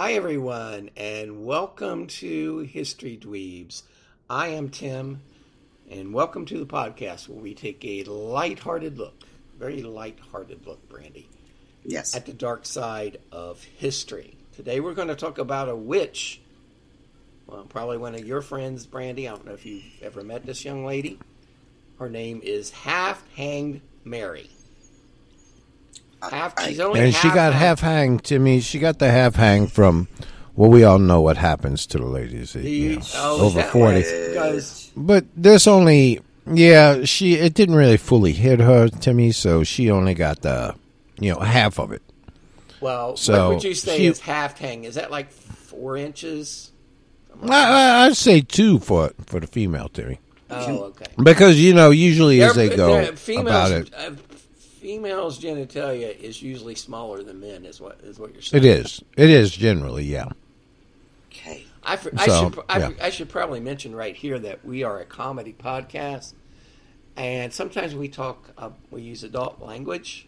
Hi, everyone, and welcome to History Dweebs. I am Tim, and welcome to the podcast where we take a light-hearted look, very light-hearted look, Brandy, Yes. at the dark side of history. Today we're going to talk about a witch. Well, probably one of your friends, Brandy. I don't know if you've ever met this young lady. Her name is Half Hanged Mary. Half, she's only And she got hanged. half hang, Timmy. She got the half hang from, well, we all know what happens to the ladies. Do you you- know, oh, over that 40. why? But there's only, yeah, she, it didn't really fully hit her, Timmy, so she only got the, you know, half of it. Well, So, what would you say she- is half hang? Is that like four inches? I, I, I'd say two for for the female, Timmy. Oh, okay. Because, you know, usually as They're- they go females, about it, uh, females' genitalia is usually smaller than men. Is what is what you're saying? it is. It is generally, yeah. Okay. I, fr- I should I, yeah. I should probably mention right here that we are a comedy podcast, and sometimes we talk uh, we use adult language,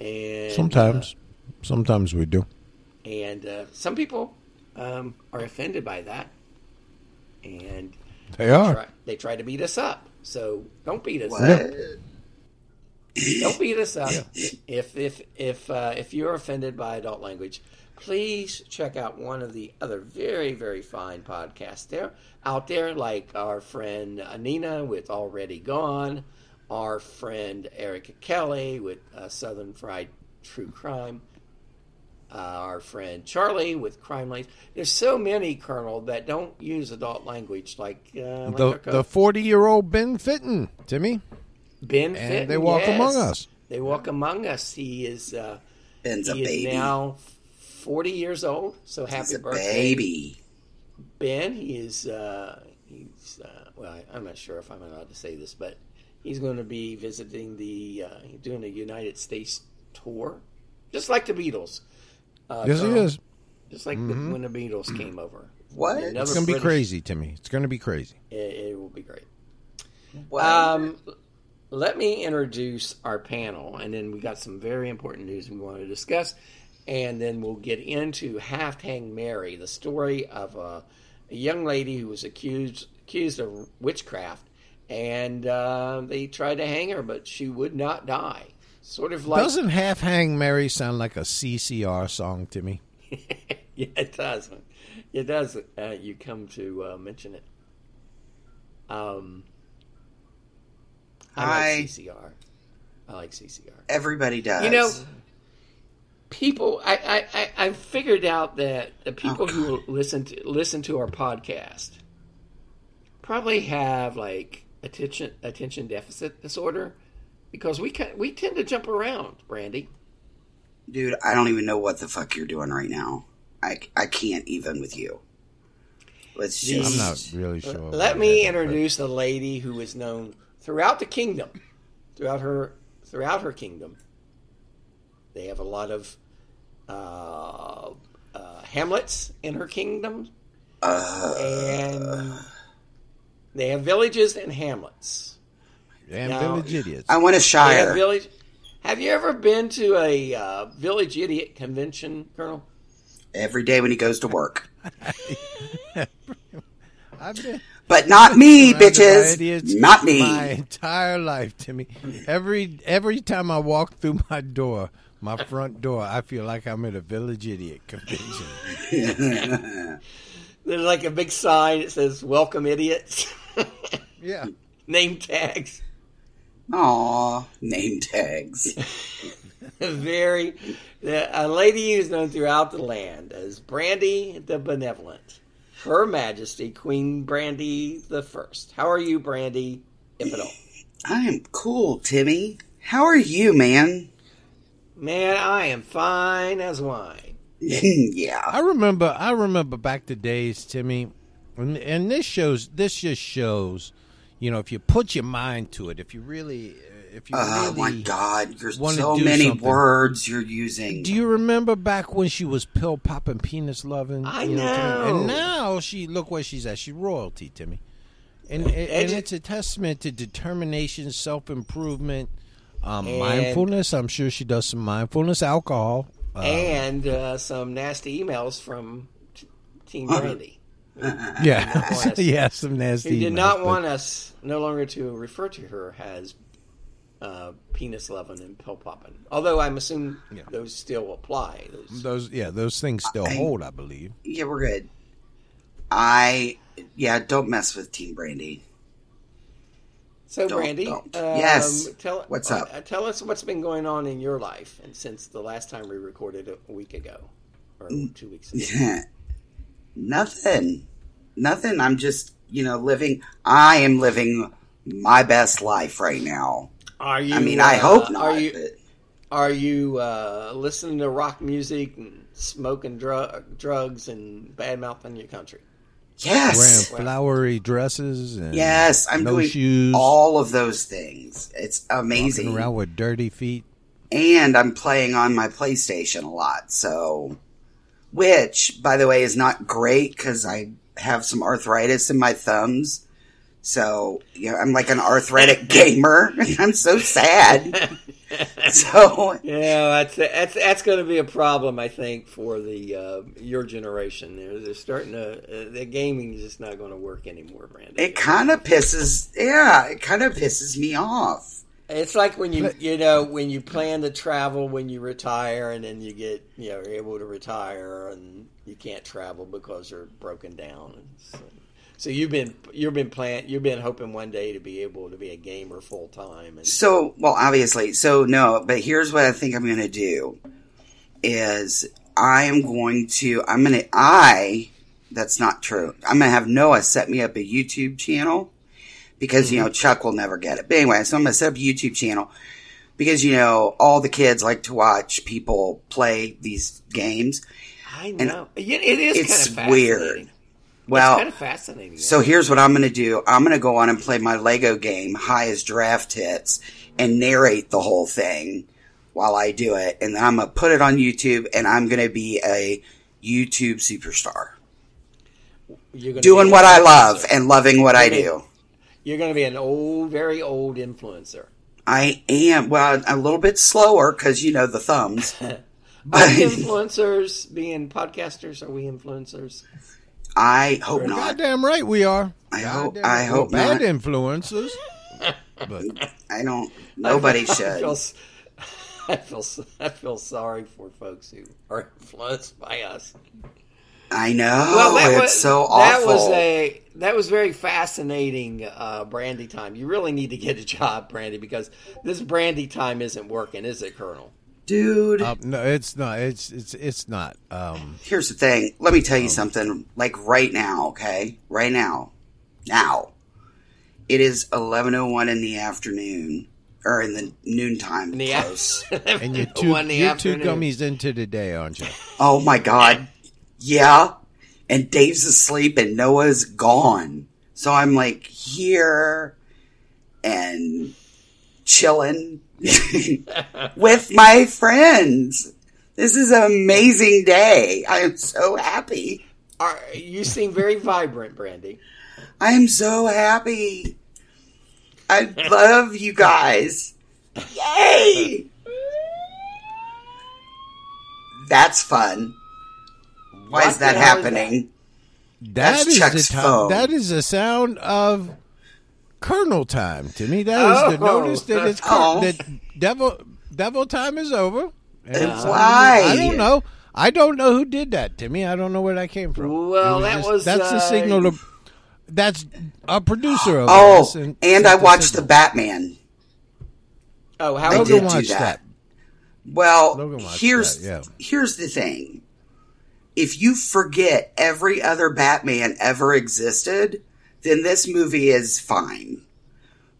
and Sometimes. Sometimes we do. uh, and uh, some people um, are offended by that, and They are. try, they try to beat us up. So don't beat us What? up. Don't beat us up. If if if uh, if you're offended by adult language, please check out one of the other very very fine podcasts there out there, like our friend Anina with Already Gone, our friend Erica Kelly with uh, Southern Fried True Crime. Uh, our friend Charlie with Crime Lanes. There's so many, Colonel, that don't use adult language, like, uh, like The the 40 year old Ben Fitton, Timmy. Ben And Fitton, they walk yes. among us. They walk among us. He is uh, Ben's a he is baby. now forty years old. So happy He's a birthday, baby. Ben. He is uh, he's uh, well. I, I'm not sure if I'm allowed to say this, but he's going to be visiting the uh, doing a United States tour, just like the Beatles. Uh, Yes, he is. Just like the, when the Beatles came over. What? Another It's going to be British- crazy, Timmy. It's going to be crazy. It, it will be great. What? Um, let me introduce our panel, and then we got some very important news we want to discuss, and then we'll get into Half Hang Mary, the story of a, a young lady who was accused accused of witchcraft, and uh, they tried to hang her, but she would not die. Sort of like Doesn't Half Hang Mary sound like a CCR song, to me? yeah, it does. It does. Uh, you come to uh, mention it. Um, I Hi. like CCR. I like CCR. Everybody does. You know, people. I I, I, I figured out that the people who oh, listen to listen to our podcast probably have like attention attention deficit disorder because we can, we tend to jump around, Brandy. dude, I don't even know what the fuck you're doing right now. I, I can't even with you. Let's just. I'm not really sure. Let me that, introduce the lady who is known throughout the kingdom, throughout her throughout her kingdom. They have a lot of uh, uh, hamlets in her kingdom, Uh, and they have villages and hamlets. Damn now- village idiots. I want a They have Shire. village. Have you ever been to a uh, village idiot convention, Colonel? Every day when he goes to work. I've been But not me, bitches. Not me. My entire life, Timmy. Every every time I walk through my door, my front door. I feel like I'm at a village idiot convention. There's like a big sign that says "Welcome, idiots." Yeah. Name tags. Aw, name tags. Very. A lady who's known throughout the land as Brandy the Benevolent. Her Majesty Queen Brandy the First. How are you, Brandy, if at all? I am cool, Timmy. How are you, man? Man, I am fine as wine. yeah. I remember I remember back the days, Timmy, and, and this shows this just shows, you know, if you put your mind to it, if you really if you Oh my god, there's so many something. words you're using. Do you remember back when she was pill popping, penis loving? I you Timmy? know. And now she look where she's at. She's royalty, Timmy. And, and, and Edu- it's a testament to determination, self improvement, um, mindfulness. I'm sure she does some mindfulness, alcohol. Uh, and uh, some nasty emails from T- Team Brandy. yeah, yeah, some nasty. Who did emails, not but- want us no longer to refer to her as uh, penis loving and pill popping. Although I'm assuming Yeah. those still apply. Those, those. Yeah, those things still I- hold, I believe. yeah, we're good. I yeah, don't mess with Team Brandy. so, Don't- Brandy, don't. um, Yes. tell What's uh, up? tell us what's been going on in your life, and since the last time we recorded a week ago or Mm. two weeks ago. Nothing. Nothing. I'm just, you know, living I am living my best life right now. Are you? I mean, I uh, hope not. Are you? but- Are you uh, listening to rock music and smoking dru- drugs and bad mouthing your country? yes. Wearing flowery dresses and Yes, I'm no doing shoes, all of those things. It's amazing. walking around with dirty feet. and I'm playing on my PlayStation a lot. So, which, by the way, is not great because I have some arthritis in my thumbs. So, you know, I'm like an arthritic gamer. I'm so sad. so, Yeah, that's that's that's going to be a problem, I think, for the uh, your generation. They're, they're starting to uh, the gaming is just not going to work anymore, Brandon. it kind of pisses, yeah, it kind of pisses me off. It's like when you you know when you plan to travel when you retire and then you get you know able to retire and you can't travel because you're broken down. And so, you've been you've been plan you've been hoping one day to be able to be a gamer full time and So, well, obviously, so no, but here's what I think I'm going to do is I am going to, I'm going to, I, that's not true. I'm going to have Noah set me up a YouTube channel because, you know, mm-hmm. Chuck will never get it. But anyway, so I'm going to set up a YouTube channel because, you know, all the kids like to watch people play these games. I know Yeah, it is it's kind of weird. Well, it's kind of fascinating. So here's what I'm going to do. I'm going to go on and play my Lego game, High as Draft Hits, and narrate the whole thing while I do it. And then I'm going to put it on YouTube, and I'm going to be a YouTube superstar. you're Doing what I love influencer. and loving what I do. You're going to be an old, very old influencer. I am, well, a little bit slower because, you know, the thumbs. Are influencers being podcasters? Are we influencers? I hope not. Goddamn right we are. I hope, Goddamn- I hope bad not. influences. But I don't, nobody I should. feel, s- I feel, s- I feel sorry for folks who are influenced by us. I know. Well, that it's was so awful. that was a that was very fascinating, uh, Brandy time. You really need to get a job, Brandy, because this Brandy time isn't working, is it, Colonel? Dude. uh, no, it's not. It's it's it's not. Um, Here's the thing. Let me tell you something. Like right now, okay? Right now. Now. It is 11:01 in the afternoon or in the noontime In the close. and you're two, the you're two gummies into the day, aren't you? oh my god. Yeah. And Dave's asleep and Noah's gone. So I'm like here and chilling with my friends. This is an amazing day. I am so happy. Are, you seem very vibrant, Brandy. I am so happy. I love you guys. Yay! That's fun. Why What is that the is happening? That That's is Chuck's the phone. That is the sound of Colonel time to me. That is the Oh. notice that it's cur- Oh. that devil devil time is over. And And why? I don't know. I don't know who did that, Timmy. I don't know where that came from. Well, It that was, that's the uh, signal to. That's a producer of Oh, this, and, sent I the watched the. Batman. Oh, how They did did Logan watched that. that. Well, Logan here's that, yeah. here's the thing. If you forget every other Batman ever existed, then this movie is fine.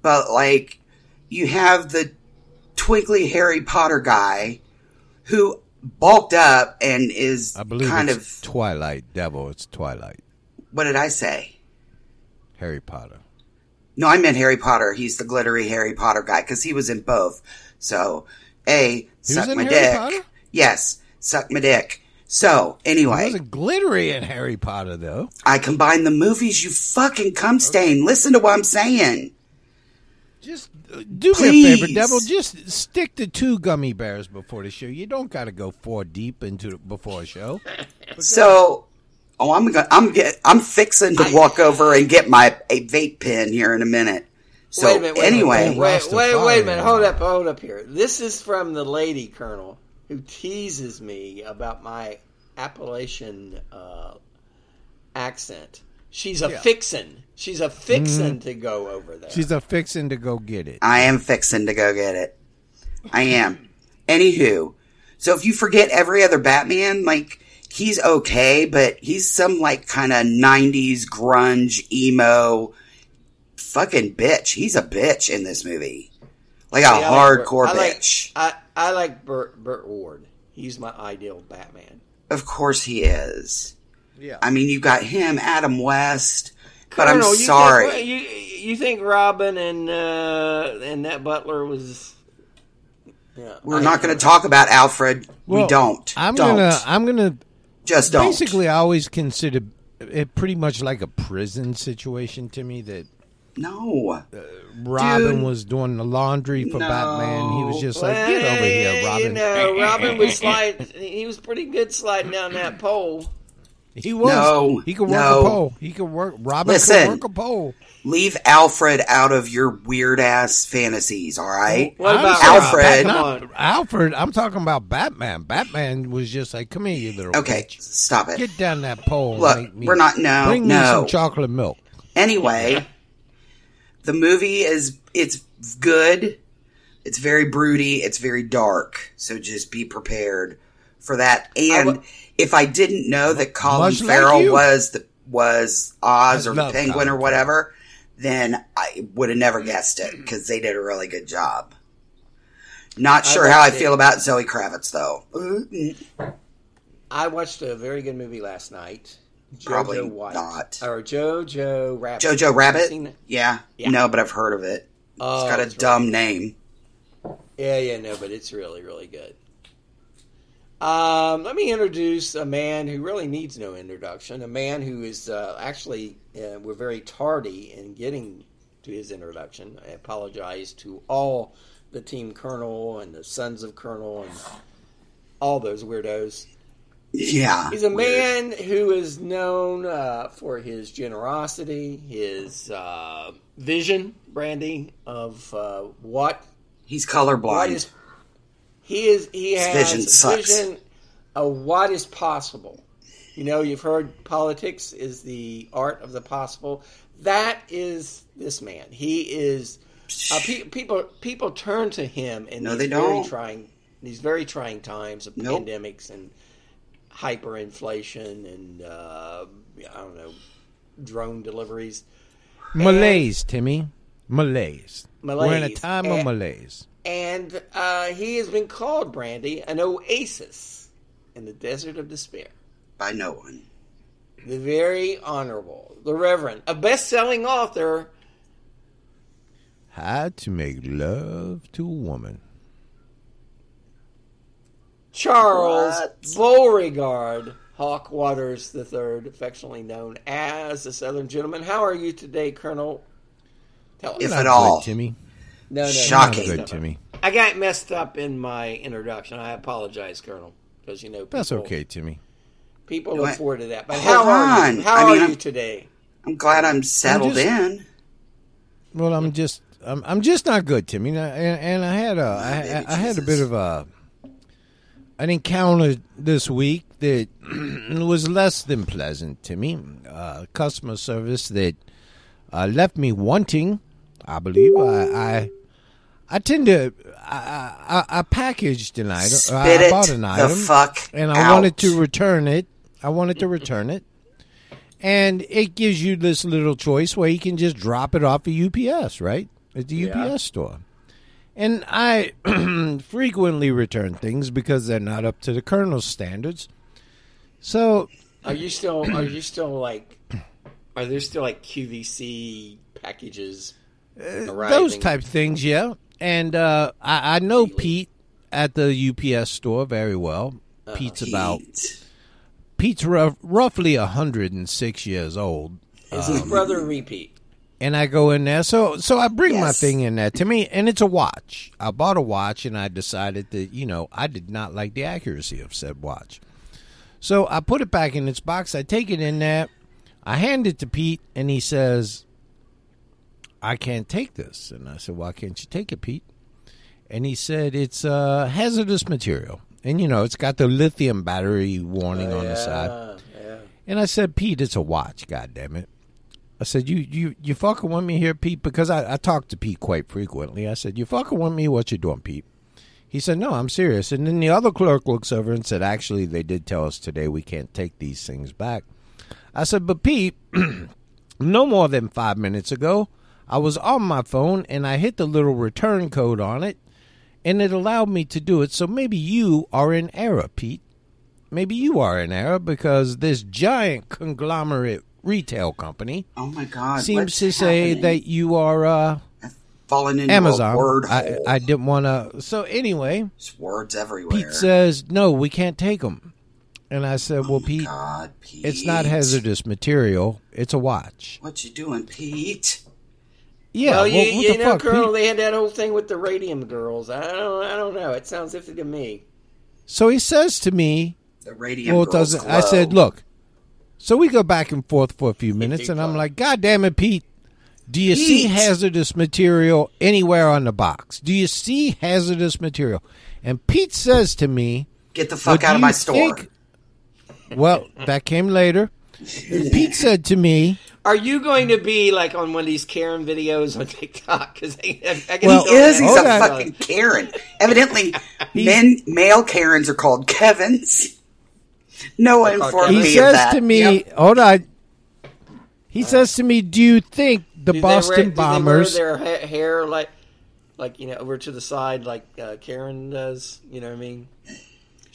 But like you have the twinkly Harry Potter guy who bulked up and is I believe kind it's of Twilight Devil. It's Twilight. what did I say? Harry Potter. No, I meant Harry Potter. He's the glittery Harry Potter guy because he was in both. So, a suck my Harry dick. Potter? Yes, suck my dick. So anyway, It wasn't glittery in Harry Potter though. I combined the movies. You fucking cum stain. Listen to what I'm saying. Just uh, do me a favor, Devil. Just stick to two gummy bears before the show. You don't got to go four deep into the, before a show. So, oh, I'm gonna, I'm get, I'm fixing to walk over and get my a vape pen here in a minute. So wait a minute, wait anyway, a minute, wait, wait, wait a minute, hold up, hold up here. This is from the lady colonel who teases me about my Appalachian uh, accent. She's a fixin'. She's a fixin' to go over there. She's a fixin' to go get it. I am fixin' to go get it. I am. Anywho, so if you forget every other Batman, like he's okay, but he's some like kind of '90s grunge emo fucking bitch. He's a bitch in this movie, like a See, I like Burt- hardcore I like- bitch. I, I like Burt, Burt Ward. He's my ideal Batman. Of course he is. Yeah. I mean, you got him, Adam West, but I'm Colonel, you sorry. Think, you, you think Robin and uh, and that Butler was? Yeah, We're I- not going to talk about Alfred. we don't. I'm don't. gonna. I'm gonna. Just don't. Basically, I always consider it pretty much like a prison situation to me. That no. Uh, Robin Dude. was doing the laundry for No. Batman. He was just like, "Get over here, Robin." You know, Robin was slide. He was pretty good sliding down that pole. he was. No, he could work no. a pole. He could work. Robin Listen. could work a pole. Leave Alfred out of your weird ass fantasies, all right? What I'm about Alfred? Alfred. I'm talking about Batman. Batman was just like, "Come here, you little Okay, bitch. stop it. Get down that pole. Look, me- we're not- no, Bring me no. some chocolate milk. Anyway, the movie is it's good. It's very broody. It's very dark. So just be prepared for that. And w- if I didn't know that Colin like Farrell you. was the, was Oz I or the Penguin Colin or whatever, then I would have never guessed it because they did a really good job. Not sure how I it. feel about Zoe Kravitz though. I watched a very good movie last night. Jojo Probably White. not. Or Jojo Rabbit. Jojo Rabbit? Yeah. Yeah. No, but I've heard of it. Oh, it's got a dumb really name. Yeah, yeah, no, but it's really, really good. Um, let me introduce a man who really needs no introduction. A man who is uh, actually uh, we're very tardy in getting to his introduction. I apologize to all the team Colonel and the sons of Colonel and all those weirdos. Yeah. He's a weird. man who is known uh, for his generosity, his uh, vision, Brandy, of uh, what He's colorblind. is he is he His has vision a sucks. vision of what is possible. You know, you've heard politics is the art of the possible. That is this man. He is uh, pe- people people turn to him in No, these very trying these very trying times of Nope. pandemics and hyperinflation and uh, I don't know drone deliveries. Malaise, Timmy. Malaise. malaise. We're in a Malaise. time of malaise. And uh, he has been called, Brandy, an oasis in the desert of despair. by no one. The very honorable, the Reverend, a best selling author, How to make love to a woman. Charles What? Beauregard Hawk Waters III, affectionately known as the Southern Gentleman. How are you today, Colonel? Tell us. If at all. good, Timmy. no, no, no, Shocking. no, no. Good, Timmy. I got messed up in my introduction. I apologize, Colonel, because you know people, That's okay, Timmy. People look forward to that. But Hold how are on. you? How I are mean, you I'm- today? I'm glad I'm settled just- in. Well, I'm just, I'm, I'm just not good, Timmy. And, and I had a, I, Baby I, I had a bit of a, an encounter this week that was less than pleasant to me. Uh, customer service that uh, left me wanting. I believe I, I, I tend to. I, I, I packaged an item. Spit I it bought an the item, fuck and I out. wanted to return it. I wanted to return it, and it gives you this little choice where you can just drop it off at UPS, right? At the Yeah. UPS store. And I frequently return things because they're not up to the Colonel's standards. So Are you still? Are you still like? Are there still like QVC packages? Uh, those type things, yeah. And uh, I, I know Pete at the UPS store very well. Uh-huh. Pete's about Pete's rough, roughly hundred and six years old. Is his um, brother repeat? And I go in there. So so I bring my thing in there to me, and it's a watch. I bought a watch, and I decided that you know I did not like the accuracy of said watch. So I put it back in its box. I take it in there. I hand it to Pete, and he says, "I can't take this." And I said, "Why can't you take it, Pete?" And he said, "It's uh, hazardous material." And you know, it's got the lithium battery warning on the side. Yeah. And I said, Pete, it's a watch, God damn it. I said, you you you fucking want me here, Pete? Because I, I talk to Pete quite frequently. I said, you fucking want me? What you doing, Pete? He said, no, I'm serious. And then the other clerk looks over and said, actually, they did tell us today we can't take these things back. I said, but Pete, no more than five minutes ago, I was on my phone and I hit the little return code on it, and it allowed me to do it. So maybe you are in error, Pete maybe you are in error because this giant conglomerate retail company Oh my god! seems what's to say happening? that you are uh, fallen into Amazon. a word I, hole. I didn't want to. So anyway, There's words everywhere. Pete says no, we can't take them. And I said, well, Pete, God, Pete. it's not hazardous material. It's a watch. What you doing, Pete? Yeah. well, well, you, what you know, fuck, Colonel, Pete? they had that whole thing with the radium girls. I don't, I don't know. It sounds iffy to me. So he says to me, The radium well, it girls doesn't. I said, look. So we go back and forth for a few minutes, and I'm like, God damn it, Pete. Do you see hazardous material anywhere on the box? Do you see hazardous material? And Pete says to me, Get the fuck do out of my store. think-" Well, that came later. Pete said to me, Are you going to be like on one of these Karen videos on TikTok? Because Well, He is. He's Hold a fucking Karen. Evidently, men, male Karens are called Kevins. No one called informed Kevins. he me of says that. to me, Yep. hold on. He says to me, do you think the Do they Boston wear- do Bombers? They wear their ha- hair like, like you know, over to the side, like uh, Karen does. You know what I mean?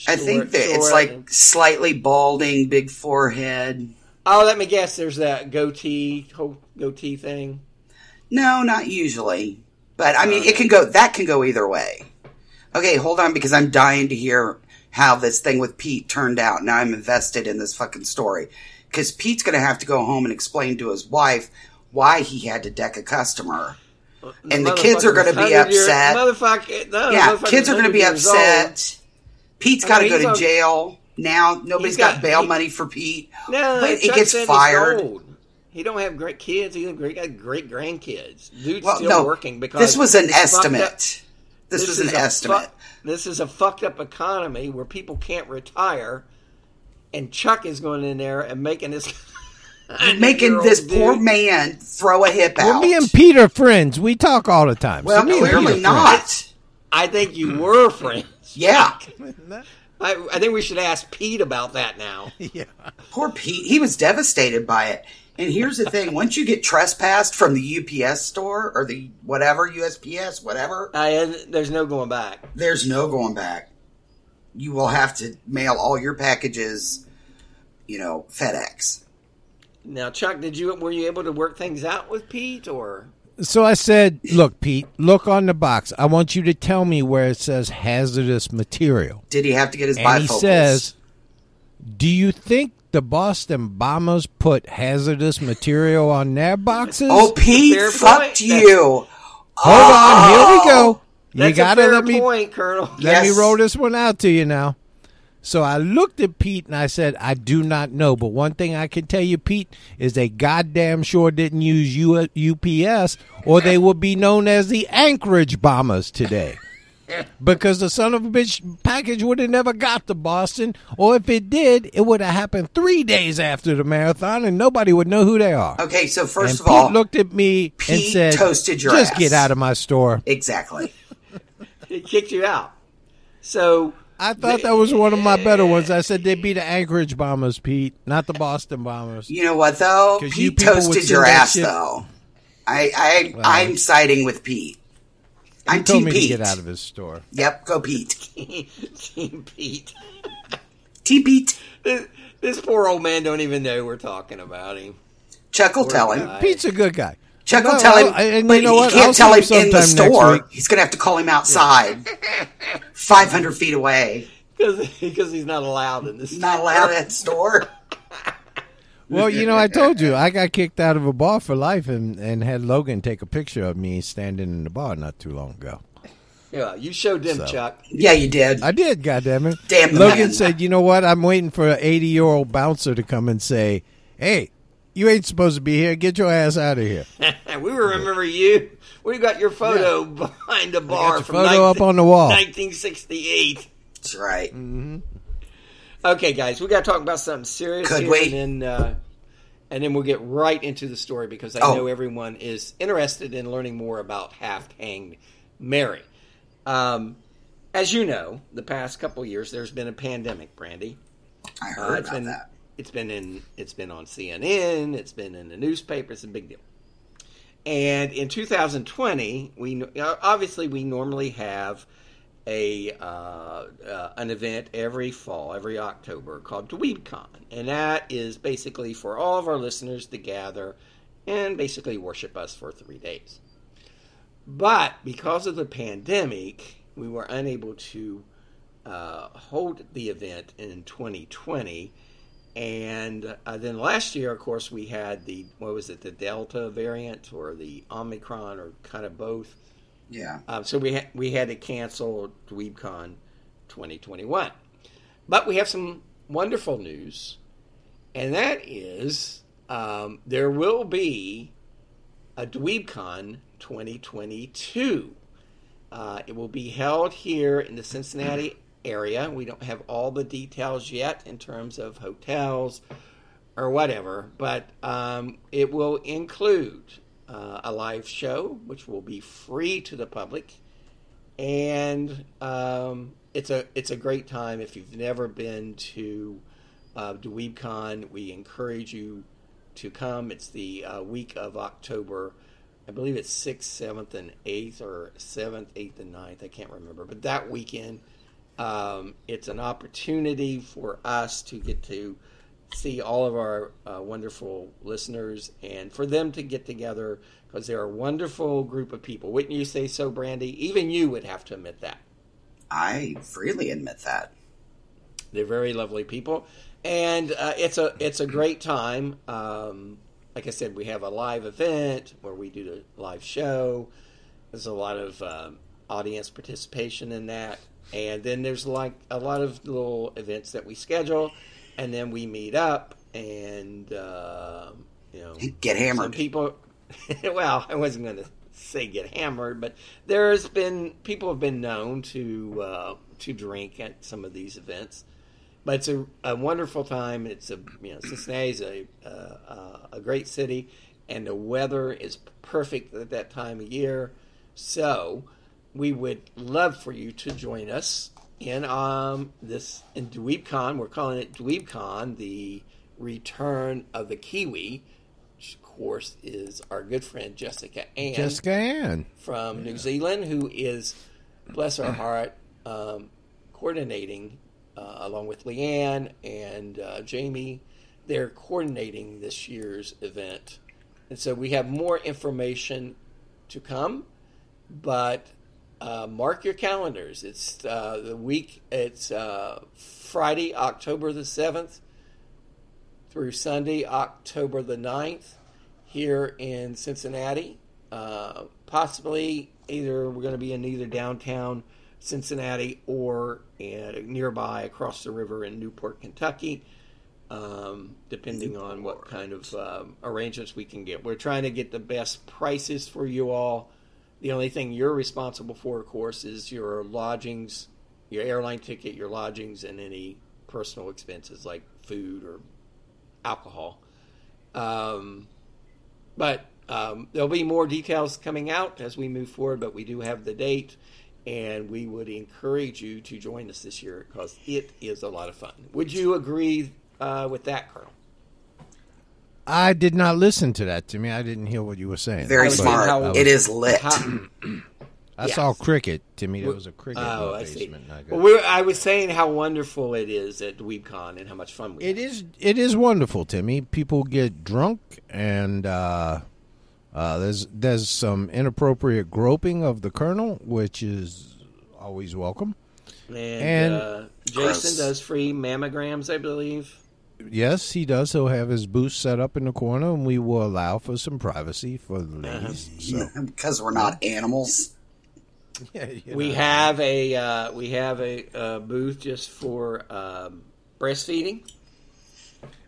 I think that it's like and- slightly balding, big forehead. Oh, let me guess. There's that goatee, whole goatee thing. No, not usually. But I mean, it can go. That can go either way. Okay, hold on, because I'm dying to hear how this thing with Pete turned out. Now I'm invested in this fucking story because Pete's going to have to go home and explain to his wife why he had to deck a customer. And the kids are going to be 100 years- upset. Motherfucker, no, yeah, kids are going to be years old. upset. Pete's got to go to jail now. Nobody's got, got- bail he- money for Pete. No, but he gets fired. He don't have great kids. He got great, great grandkids. Dude's Well, still no, working because this was an estimate. up- This, was an estimate. This is a fucked up economy where people can't retire, and Chuck is going in there and making this Making this 100-year-old poor man throw a hip well, out. me and Pete are friends. We talk all the time. Well, me and Pete are clearly friends. not. I think you were friends. Yeah. I, I think we should ask Pete about that now. Yeah. Poor Pete. He was devastated by it. And here's the thing once you get trespassed from the UPS store or the whatever, USPS, whatever, I, there's no going back. there's no going back. You will have to mail all your packages, you know, FedEx. Now, Chuck, did you were you able to work things out with Pete or? So I said, "Look, Pete, look on the box. I want you to tell me where it says hazardous material." Did he have to get his And he says, "Do you think the Boston Bombers put hazardous material on their boxes?" Oh, Pete fucked point. you. hold on, here we go. You That's gotta a fair let me point, Colonel. let me roll this one out to you now. So I looked at Pete and I said, I do not know, but one thing I can tell you, Pete, is they goddamn sure didn't use U- UPS or they would be known as the Anchorage Bombers today. Because the son of a bitch package would have never got to Boston, or if it did, it would have happened three days after the marathon, and nobody would know who they are. Okay, so first and of Pete all, looked at me and Pete said, toasted your "Just ass." get out of my store." exactly. He kicked you out. So I thought that was one of my better ones. I said they'd be the Anchorage Bombers, Pete, not the Boston Bombers. You know what though? 'Cause you Pete people would toasted your ass shit- though. I I I'm siding with Pete. I'm told Team me Pete. to get out of his store. Yep, go Pete. Team Pete. Team Pete. This, this poor old man don't even know we're talking about him. Chuck will tell him. guy. Pete's a good guy. Chuck No, will tell him, I'll- and but you know he what? can't I'll tell him in the store. He's going to have to call him outside, 500 feet away. Because he's not allowed in this. Not allowed at store. Well, you know, I told you I got kicked out of a bar for life, and and had Logan take a picture of me standing in the bar not too long ago. Yeah, you showed them, So. Chuck. Yeah, you did. I did, goddamn it. Damn the Logan man. said, "You know what? I'm waiting for an 80 year old bouncer to come and say, hey, you ain't supposed to be here. Get your ass out of here.' we remember you. We got your photo behind the bar your from photo up on the wall. 1968. That's right. Mm-hmm. Okay, guys, we got to talk about something serious Could here, we? and then uh, and then we'll get right into the story because I Oh. know everyone is interested in learning more about Half Hanged Mary. Um, as you know, the past couple years there's been a pandemic, Brandy. I Uh, heard it's about been that. it's been in it's been on CNN, it's been in the newspaper. It's a big deal. And in 2020, we uh, obviously we normally have a uh, uh, an event every fall, every October called DweebCon, and that is basically for all of our listeners to gather and basically worship us for three days. But because of the pandemic, we were unable to uh, hold the event in 2020. And uh, then last year, of course, we had the, what was it, the Delta variant or the Omicron or kind of both. Yeah. Um, so we, ha- we had to cancel DweebCon 2021. But we have some wonderful news, and that is um, there will be a DweebCon 2022. Uh, it will be held here in the Cincinnati area. We don't have all the details yet in terms of hotels or whatever, but um, it will include uh, a live show, which will be free to the public, and um, it's a it's a great time. If you've never been to uh, DweebCon, we encourage you to come. It's the uh, week of October. I believe it's 6th, 7th, and 8th, or 7th, 8th, and 9th. I can't remember. But that weekend, um, it's an opportunity for us to get to see all of our uh, wonderful listeners and for them to get together because they're a wonderful group of people. Wouldn't you say so, Brandy? Even you would have to admit that. I freely admit that. They're very lovely people, and uh, it's a it's a great time. Um, like I said, we have a live event where we do the live show. There's a lot of um, audience participation in that, and then there's like a lot of little events that we schedule, and then we meet up and uh, you know Get some hammered. people. well, I wasn't going to say get hammered, but there's been people have been known to uh, to drink at some of these events. But it's a, a wonderful time. It's a you know Cincinnati's a uh, a great city, and the weather is perfect at that time of year. So we would love for you to join us in um, this in DweebCon. We're calling it DweebCon, the return of the Kiwi, which of course is our good friend Jessica Ann Jessica Ann. from New Zealand, who is, bless her heart, um, coordinating uh, along with Leanne and uh, Jamie. They're coordinating this year's event, and so we have more information to come. But uh, mark your calendars. It's uh, the week. It's uh, Friday, October the seventh, through Sunday, October the 9th, here in Cincinnati. Uh, possibly either we're going to be in either downtown Cincinnati or in, nearby across the river in Newport, Kentucky, um, depending on what kind of um, arrangements we can get. We're trying to get the best prices for you all The only thing you're responsible for, of course, is your lodgings, your airline ticket, your lodgings, and any personal expenses like food or alcohol. Um, but um, there'll be more details coming out as we move forward, but we do have the date, and we would encourage you to join us this year because it is a lot of fun. Would you agree uh, with that, Colonel? I did not listen to that, Timmy. I didn't hear what you were saying. Very smart. how- it is lit. How- I Yes. saw cricket, Timmy. There was a cricket Oh, in I the see. basement. I got- Well, we're, I was saying how wonderful it is at DweebCon and how much fun we It have. is it is wonderful, Timmy. People get drunk and uh, uh, there's there's some inappropriate groping of the colonel, which is always welcome. And, And- uh, Gross. Jason does free mammograms, I believe. Yes, he does. He'll have his booth set up in the corner, and we will allow for some privacy for the ladies. So because we're not animals. yeah, We have a uh, we have a, uh booth just for um, breastfeeding.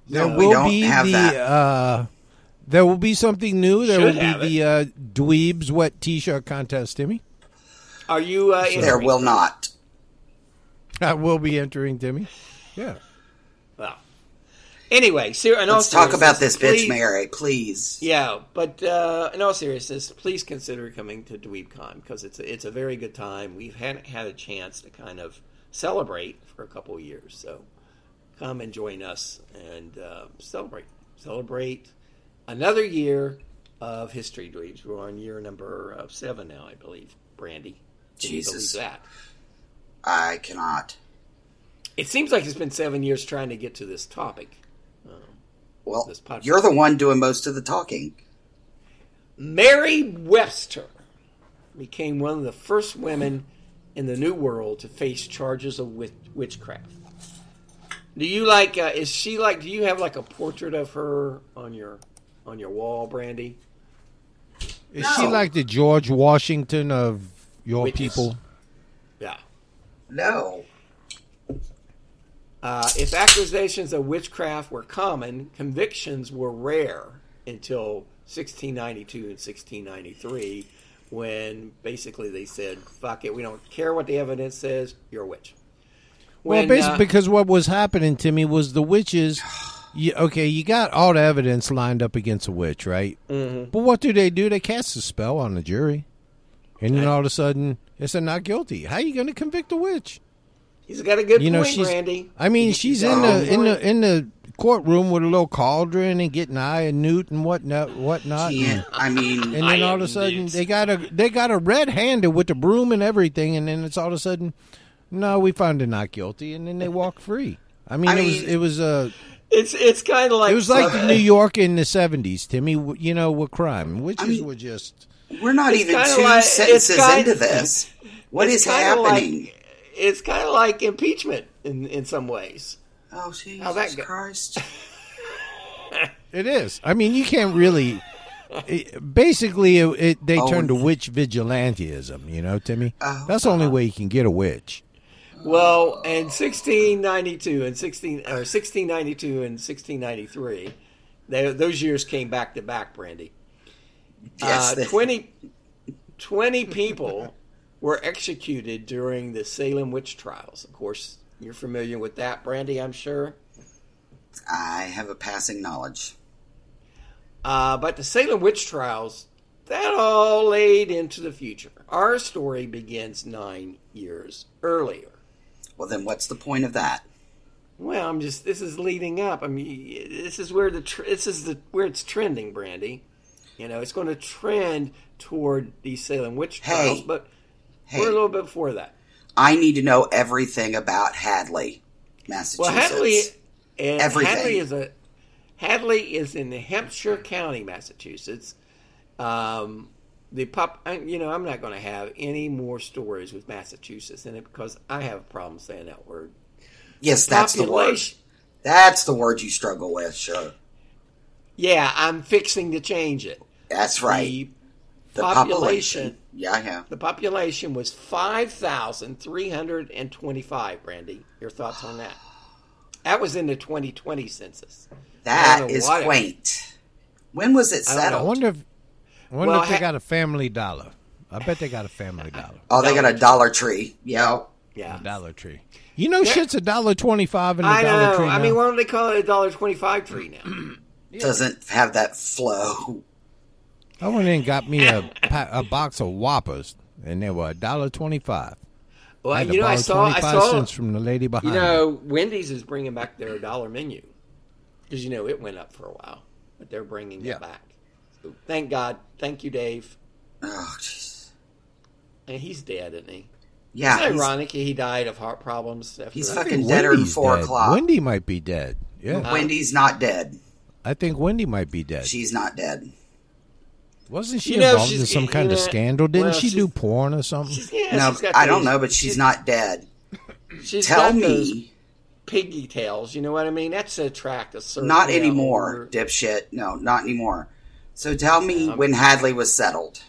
there No, we will don't be have the that. uh, there will be something new. There Should will have be the uh, Dweebs wet T-shirt contest, Timmy. Are you? Uh, There will not. I will be entering, Timmy. Yeah. Anyway, ser- Let's talk about this seriousness, bitch, Mary, please. Yeah, but uh, in all seriousness, please consider coming to DweebCon because it's a, it's a very good time. We've hadn't had a chance to kind of celebrate for a couple of years, so come and join us and uh, celebrate. Celebrate another year of history, Dweebs. We're on year number uh, seven now, I believe. Brandy, Jesus. believe that? I cannot. It seems like it's been seven years trying to get to this topic. Well, This podcast. you're the one doing most of the talking. Mary Webster became one of the first women in the New World to face charges of witch- witchcraft. Do you like? Uh, is she like? Do you have like a portrait of her on your on your wall, Brandy? Is she like the George Washington of your Witches. people? Yeah. No. Uh, if accusations of witchcraft were common, convictions were rare until 1692 and 1693, when basically they said, "Fuck it, we don't care what the evidence says. You're a witch." Well, basically, uh, because what was happening to me was the witches. You, okay, you got all the evidence lined up against a witch, right? Mm-hmm. But what do they do? They cast a spell on the jury, and then all of a sudden, it's a not guilty. How are you going to convict a witch? He's got a good You know, point, she's. Randy. I mean, He- she's in the in the in the courtroom with a little cauldron and getting eye and newt and whatnot, whatnot. Can't. I mean, And then I all of a sudden nuts. they got a they got a red handed with the broom and everything, and then it's all of a sudden, no, we found her not guilty, and then they walk free. I mean, I it was mean- it was uh, It's it's kind of like it was like Southern- New York in the seventies, Timmy. You know, with crime, witches mean- were just. we're not even two like- sentences kind- into this. What it's is kinda happening? Like, it's kind of like impeachment in in some ways. oh, Jesus How'd that go? Christ. It is. I mean, you can't really. it- basically, it, it, they Oh, turned to yeah. witch vigilantism. You know, Timmy. Oh, That's the only way you can get a witch. Well, in 1692 and 16 or 1692 and 1693, they, those years came back to back. Brandy, Yes, uh, 20, 20 people were executed during the Salem witch trials. Of course, you're familiar with that, Brandy. I'm sure. I have a passing knowledge. Uh, but the Salem witch trials, that all laid into the future. Our story begins nine years earlier. Well, then what's the point of that? Well, I'm just. This is leading up. I mean, this is where the tr- this is the where it's trending, Brandy. You know, it's going to trend toward the Salem witch Hey. trials, but Hey, we're a little bit before that. I need to know everything about Hadley, Massachusetts. Well, Hadley, Everything. Hadley is a Hadley is in Hampshire County, Massachusetts. Um, the pop, you know, I'm not going to have any more stories with Massachusetts in it because I have a problem saying that word. yes, that's the word. That's the word you struggle with. Sure, Yeah, I'm fixing to change it. that's right. The, The population, Yeah, yeah. the population was five thousand three hundred and twenty-five. Brandy, your thoughts on that? That was in the 2020 census. That is That don't know is what it- quaint. When was it I. I settled? wonder if. I wonder Well, if they ha- got a family dollar. I bet they got a Family Dollar, Oh, they got a Dollar Tree. Yeah. Yeah. Dollar Tree. You know, shit's a dollar twenty-five in the I Dollar know. Tree. I now. mean, why don't they call it a dollar twenty-five tree now? Doesn't have that flow. I went in and got me a a box of Whoppers, and they were a dollar twenty-five. Well, I had to you know, I saw, I 25 saw, cents from the lady behind. you me. know, Wendy's is bringing back their dollar menu because you know it went up for a while, but they're bringing Yeah. it back. So, thank God, thank you, Dave. Oh, jeez. And he's dead, isn't he? Yeah. It's he's- ironic he died of heart problems. After He's that. fucking deader than four dead. o'clock. Wendy might be dead. Yeah, uh-huh. Wendy's not dead. I think Wendy might be dead. She's not dead. Wasn't she You know, involved in some kind you of know, scandal? Didn't well, she do porn or something? She's, yeah, no, she's got I don't know, but she's not dead. She's Tell got those me, piggy tails. You know what I mean? That's to attract a certain. not anymore, or- dipshit. No, not anymore. So tell me when Hadley was settled.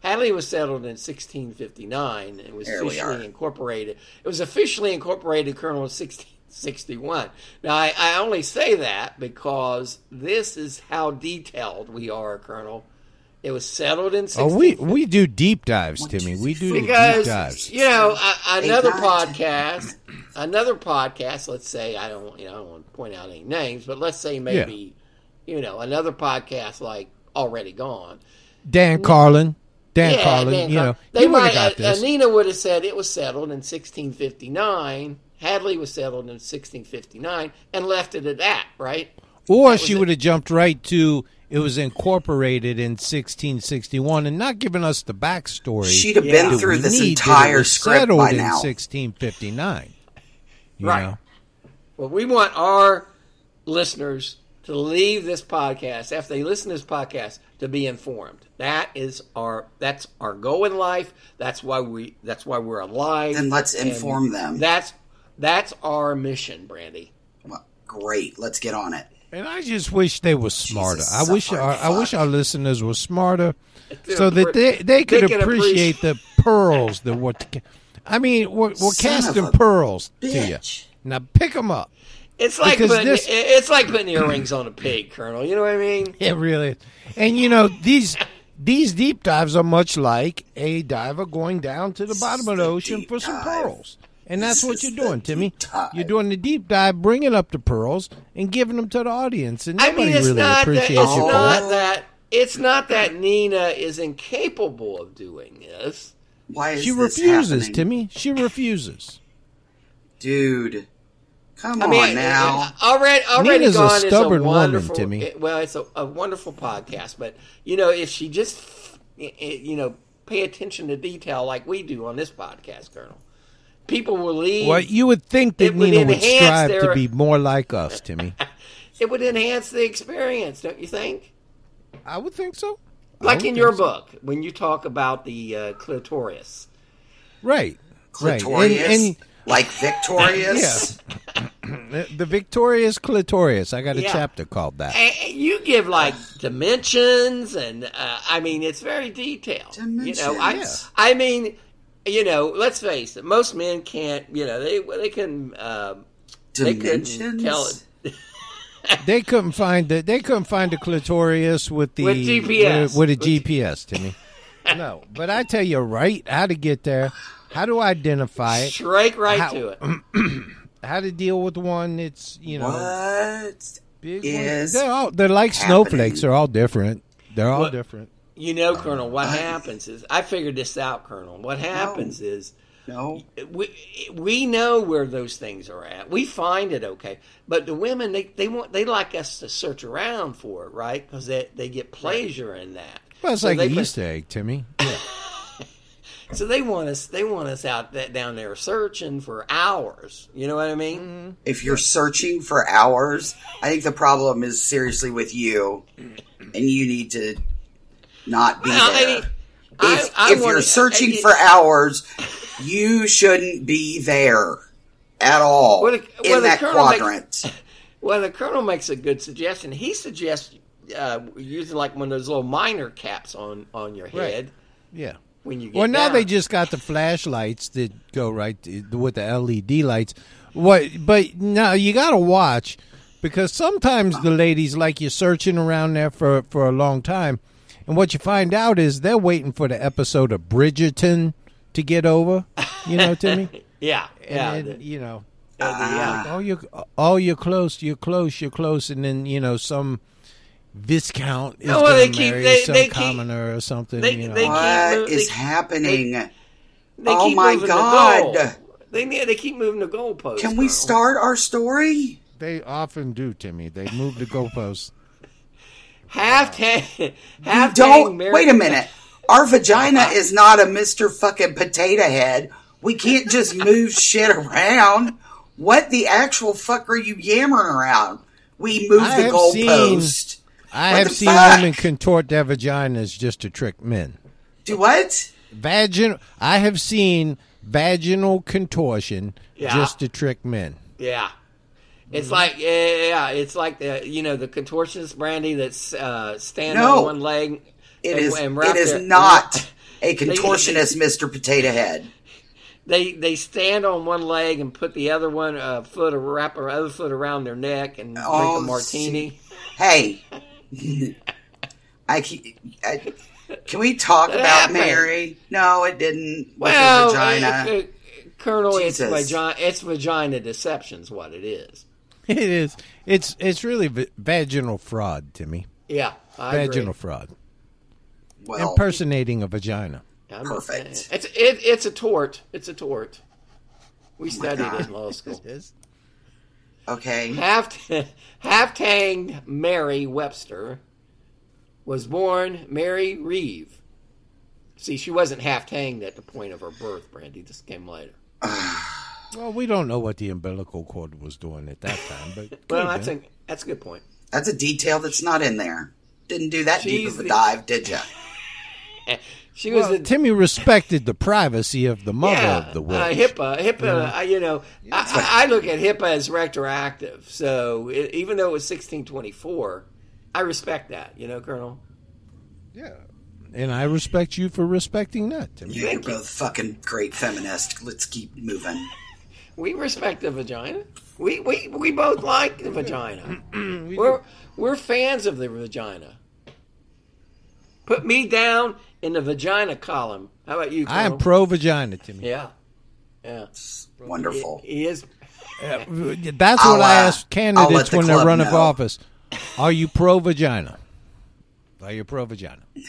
Hadley was settled in 1659 and was There officially incorporated. It was officially incorporated, Colonel, in 1661. Now, I, I only say that because this is how detailed we are, Colonel. It was settled in Oh, we we do deep dives, Timmy. We do deep dives. you know a, another podcast, another podcast. Let's say I don't, you know, I don't want to point out any names, but let's say maybe, you know, another podcast like already gone. Dan Carlin, Dan Yeah, Carlin. Dan you Car- know, they he might. have got uh. Nina would have said it was settled in 1659. Hadley was settled in 1659 and left it at that, right? or was she it. would have jumped right to it was incorporated in 1661 and not given us the backstory. She'd have Yeah. been that through we this need that it entire script settled by in now. 1659. You Right. know? Well, we want our listeners to leave this podcast after they listen to this podcast to be informed. That is our that's our goal in life. That's why we that's why we're alive. Then let's And inform them. That's that's our mission, Brandy. Well, great, let's get on it. And I just wish they were smarter. Jesus, I wish suffering our, I wish our listeners were smarter, They're so that they they could they can appreciate the pearls that were. I mean, we're, we're casting a pearls to you. Now pick them up. It's like putting, this- it's like putting earrings on a pig, Colonel. You know what I mean? It really is. And you know these these deep dives are much like a diver going down to the bottom of the the ocean deep for some dive. pearls. And that's This what is you're doing, Timmy. dive. You're doing the deep dive, bringing up the pearls and giving them to the audience. And I nobody mean, it's really not that appreciates it's you not that. that it's not that Nina is incapable of doing this. Why is She this refuses, happening? Timmy. She refuses. Dude, come I mean, on now. already, already Nina's a gone stubborn is woman, a wonderful. Timmy. it- well, it's a, a wonderful podcast, but you know, if she just, you know, pay attention to detail like we do on this podcast, Colonel, people will leave. Well, you would think that would Nina would strive their- to be more like us, Timmy. it would enhance the experience, don't you think? I would think so. Like in your so. book, when you talk about the uh, clitoris. Right. Right. Clitorius, And, and like victorious. the- the victorious clitorius. I got a Yeah. chapter called that. And and you give like dimensions, and uh, I mean it's very detailed. You know, I, Dimensions. I mean, you know, let's face it, most men can't. You know, they they can um, they couldn't Dimensions. tell it. They couldn't find the they couldn't find the clitorius with the With GPS. with, with a With G- GPS, Timmy. no, but I tell you right how to get there, how to identify it, Straight right How- to it. how to deal with one It's you know What? big. is one. They're all they're like snowflakes. They're all different. They're all What- different. You know, Colonel, what happens is I figured this out, Colonel. What happens is No. we we know where those things are at. We find it okay, but the women they, they want they like us to search around for it, right? Because they they get pleasure in that. Well, it's So like they an put- Easter egg, Timmy. Yeah. So they want us they want us out that down there searching for hours. You know what I mean? Mm-hmm. If you're searching for hours, I think the problem is seriously with you, and you need to not be Well, I there. mean, I- if I if wanna- you're searching I- for hours, you shouldn't be there at all Well, the- well, in the that colonel makes- quadrant. Well, the colonel makes a good suggestion. He suggests uh, using like one of those little miner caps on on your Right. head yeah. when you get Well, now down. they just got the flashlights that go right to, with the LED lights. What? But now you got to watch because sometimes the ladies like you're searching around there for for a long time, And what you find out is they're waiting for the episode of Bridgerton to get over. You know, Timmy. Yeah, yeah, and then, the- you know, uh, the, yeah. oh you're oh you're close, you're close, you're close, and then you know some viscount is Oh, well, going they to keep- marry they- some they keep- commoner or something. they- you know. they What mo- is they- happening? They Oh my God. The. They. They keep moving the goalposts. Can we Colonel. start our story? They often do, Timmy. They move the goalposts. Half tang. Half Don't tang wait a minute. Our vagina is not a Mr. fucking potato head. We can't just move shit around. What the actual fuck are you yammering around? We move I the have goalpost. I What have seen fuck? women contort their vaginas just to trick men. Do what? Vagin. I have seen vaginal contortion Yeah. just to trick men. Yeah. It's like yeah, yeah, it's like the you know the contortionist brandy that's uh, standing No. on one leg. It and, is. And it is their- not a contortionist, Mr. Potato Head. They they stand on one leg and put the other one uh, foot or wrap their other foot around their neck and drink Oh, a martini. Hey, I, I can we talk about happened. Mary? No, it didn't. Well, vagina. uh, uh, Colonel, it's vagina. It's vagina deception's what it is. It is. It's it's really va- vaginal fraud, Timmy. Yeah, I vaginal agree. fraud. well, Impersonating a vagina. I'm- Perfect. It's it, it's a tort. It's a tort. We oh studied God. it in law school. okay. Half half tang Mary Webster was born Mary Reeve. See, she wasn't half tanged at the point of her birth, Brandy. This came later. Well, we don't know what the umbilical cord was doing at that time, but Well, could that's have a that's a good point. That's a detail that's not in there. Didn't do that deep of a the- dive, did you? She was Well, a Timmy respected the privacy of the mother yeah, of the uh, witch. HIPAA. HIPAA. uh, you know, I, I I look at HIPAA as retroactive. So it, even though it was 1624, I respect that. You know, Colonel. Yeah, and I respect you for respecting that, Timmy. You're both fucking great feminists. Let's keep moving. We respect the vagina. We we, we both like the vagina. we're we're fans of the vagina. Put me down in the vagina column. How about you? I am pro vagina, Timmy. Yeah, yeah. Wonderful. He is. That's I'll, what I uh, ask I'll candidates let the when they're club running for office. Are you pro vagina? Are you pro vagina? Yeah.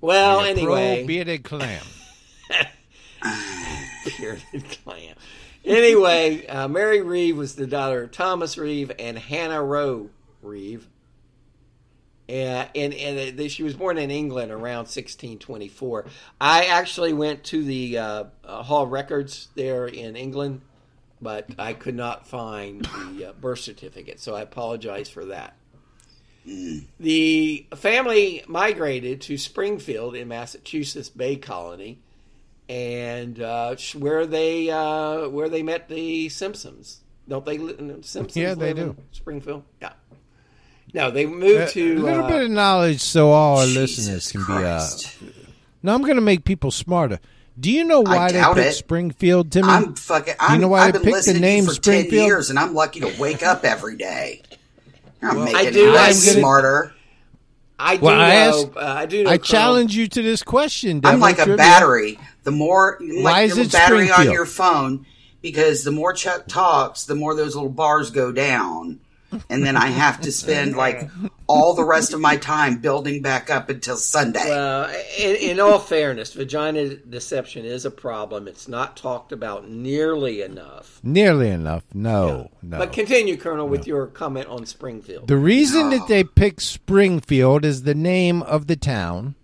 Well, Are you anyway. pro bearded clam. bearded clam. Anyway, uh, Mary Reeve was the daughter of Thomas Reeve and Hannah Rowe Reeve. Uh, and and uh, she was born in England around 1624. I actually went to the uh, uh, Hall Records there in England, but I could not find the birth certificate, so I apologize for that. The family migrated to Springfield in Massachusetts Bay Colony, and uh, where they uh, where they met the Simpsons. Don't they? Simpsons Yeah, they live in do. Springfield. Yeah. No, they moved a to a little uh, bit of knowledge so all our Jesus listeners can be. Christ. Uh, now I'm going to make people smarter. Do you know why they picked it. Springfield, Timmy? I'm fucking. I'm, you know why I've they been picked the listening name to you for Springfield? ten years, and I'm lucky to wake up every day. I'm I making do- it I'm gonna- smarter. I do Well, I know. asked- uh, I do know. I Colonel- challenge you to this question. I'm Devil like a battery. The more Why like is your it battery on your phone, because the more Chuck talks, the more those little bars go down, and then I have to spend like all the rest of my time building back up until Sunday. Well, in, in all fairness, vagina deception is a problem. It's not talked about nearly enough. Nearly enough. No, no. But continue, Colonel, with your comment on Springfield. The reason that they picked Springfield as the name of the town,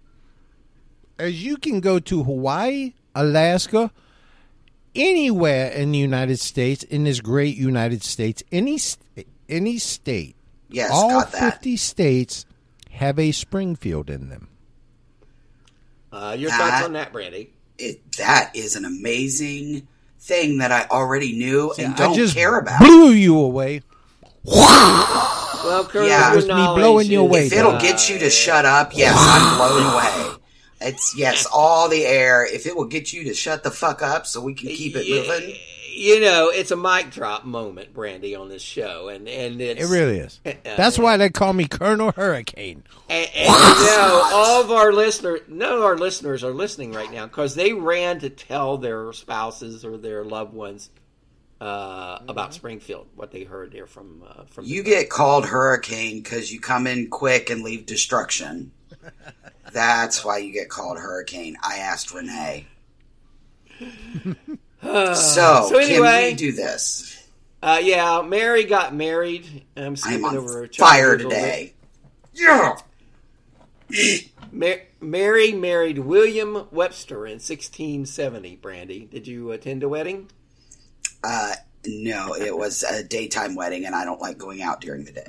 as you can go to Hawaii, Alaska, anywhere in the United States, in this great United States, any any state, yes, all got that. fifty states have a Springfield in them. Uh, your That- thoughts on that, Brandy? It, that is an amazing thing that I already knew and I don't just care about. blew you away. Well, Colonel, Yeah. It was me blowing you away, If it'll uh, get you to shut up, yes, I'm blown away. It's yes, all the air. If it will get you to shut the fuck up, so we can keep it yeah, moving. you know, it's a mic drop moment, Brandy, on this show, and and it's, It really is. Uh, That's why they call me Colonel Hurricane. And, and you know, all of our listeners, none of our listeners are listening right now because they ran to tell their spouses or their loved ones uh, about Springfield, what they heard there from uh, from. You get called hurricane because you come in quick and leave destruction. That's why you get called hurricane. I asked Renee. so, so anyway- can we do this? Uh, yeah, Mary got married. I'm I'm skipping on over her fire today. Yeah. bit. Ma- Mary married William Webster in 1670. Brandy, did you attend a wedding? Uh, no, it was a daytime wedding, and I don't like going out during the day.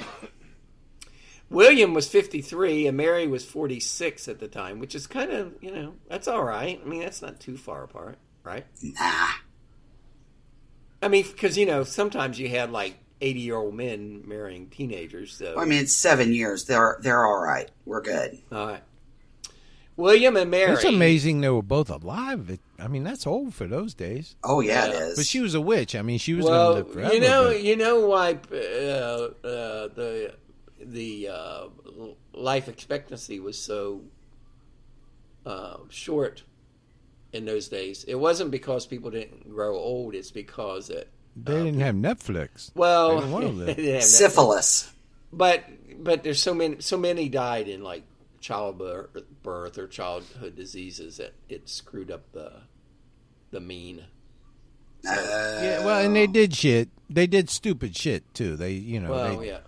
William was 53 and Mary was 46 at the time, which is kind of, you know, that's all right. I mean, that's not too far apart, right? Nah. I mean, because, you know, sometimes you had like 80 year old men marrying teenagers. So, I mean, it's seven years. They're they're all right. We're good. all right. William and Mary. It's amazing they were both alive. It, I mean, that's old for those days. Oh yeah, it Yeah. is. But she was a witch. I mean, she was Well, going to live forever. you know, but- you know why uh, uh, the the uh, life expectancy was so uh, short in those days. It wasn't because people didn't grow old. It's because it. they didn't have Netflix. Well, They didn't they didn't have that. Syphilis. but but there's so many so many died in like childbirth or childhood diseases that it screwed up the the mean. Uh, Yeah, well, and they did shit. They did stupid shit too. They, you know, Well, they, yeah.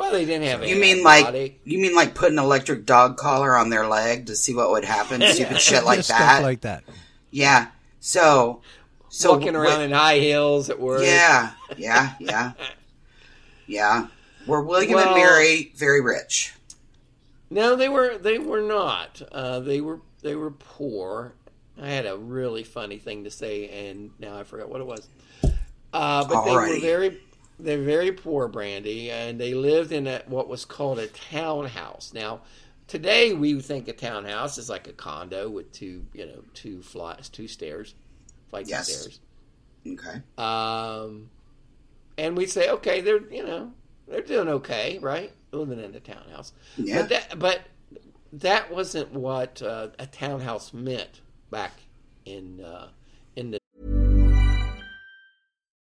Well, they didn't have. you mean like antibiotic. you mean like put an electric dog collar on their leg to see what would happen? Stupid shit like just that. like that. yeah. So so walking around wi- in high heels at work? Yeah, yeah, yeah, yeah. Were William Well- and Mary very rich? No, they were they were not. Uh, they were they were poor. I had a really funny thing to say, and now I forgot what it was. Uh, but they were very they're very poor, Brandy, and they lived in a, what was called a townhouse. Now, today we think a townhouse is like a condo with two you know two flights, two stairs, flights Yes. of stairs. Okay. Um, and we say, okay, they're you know they're doing okay, right? Living in a townhouse. Yeah. But that, but that wasn't what uh, a townhouse meant back in uh, in the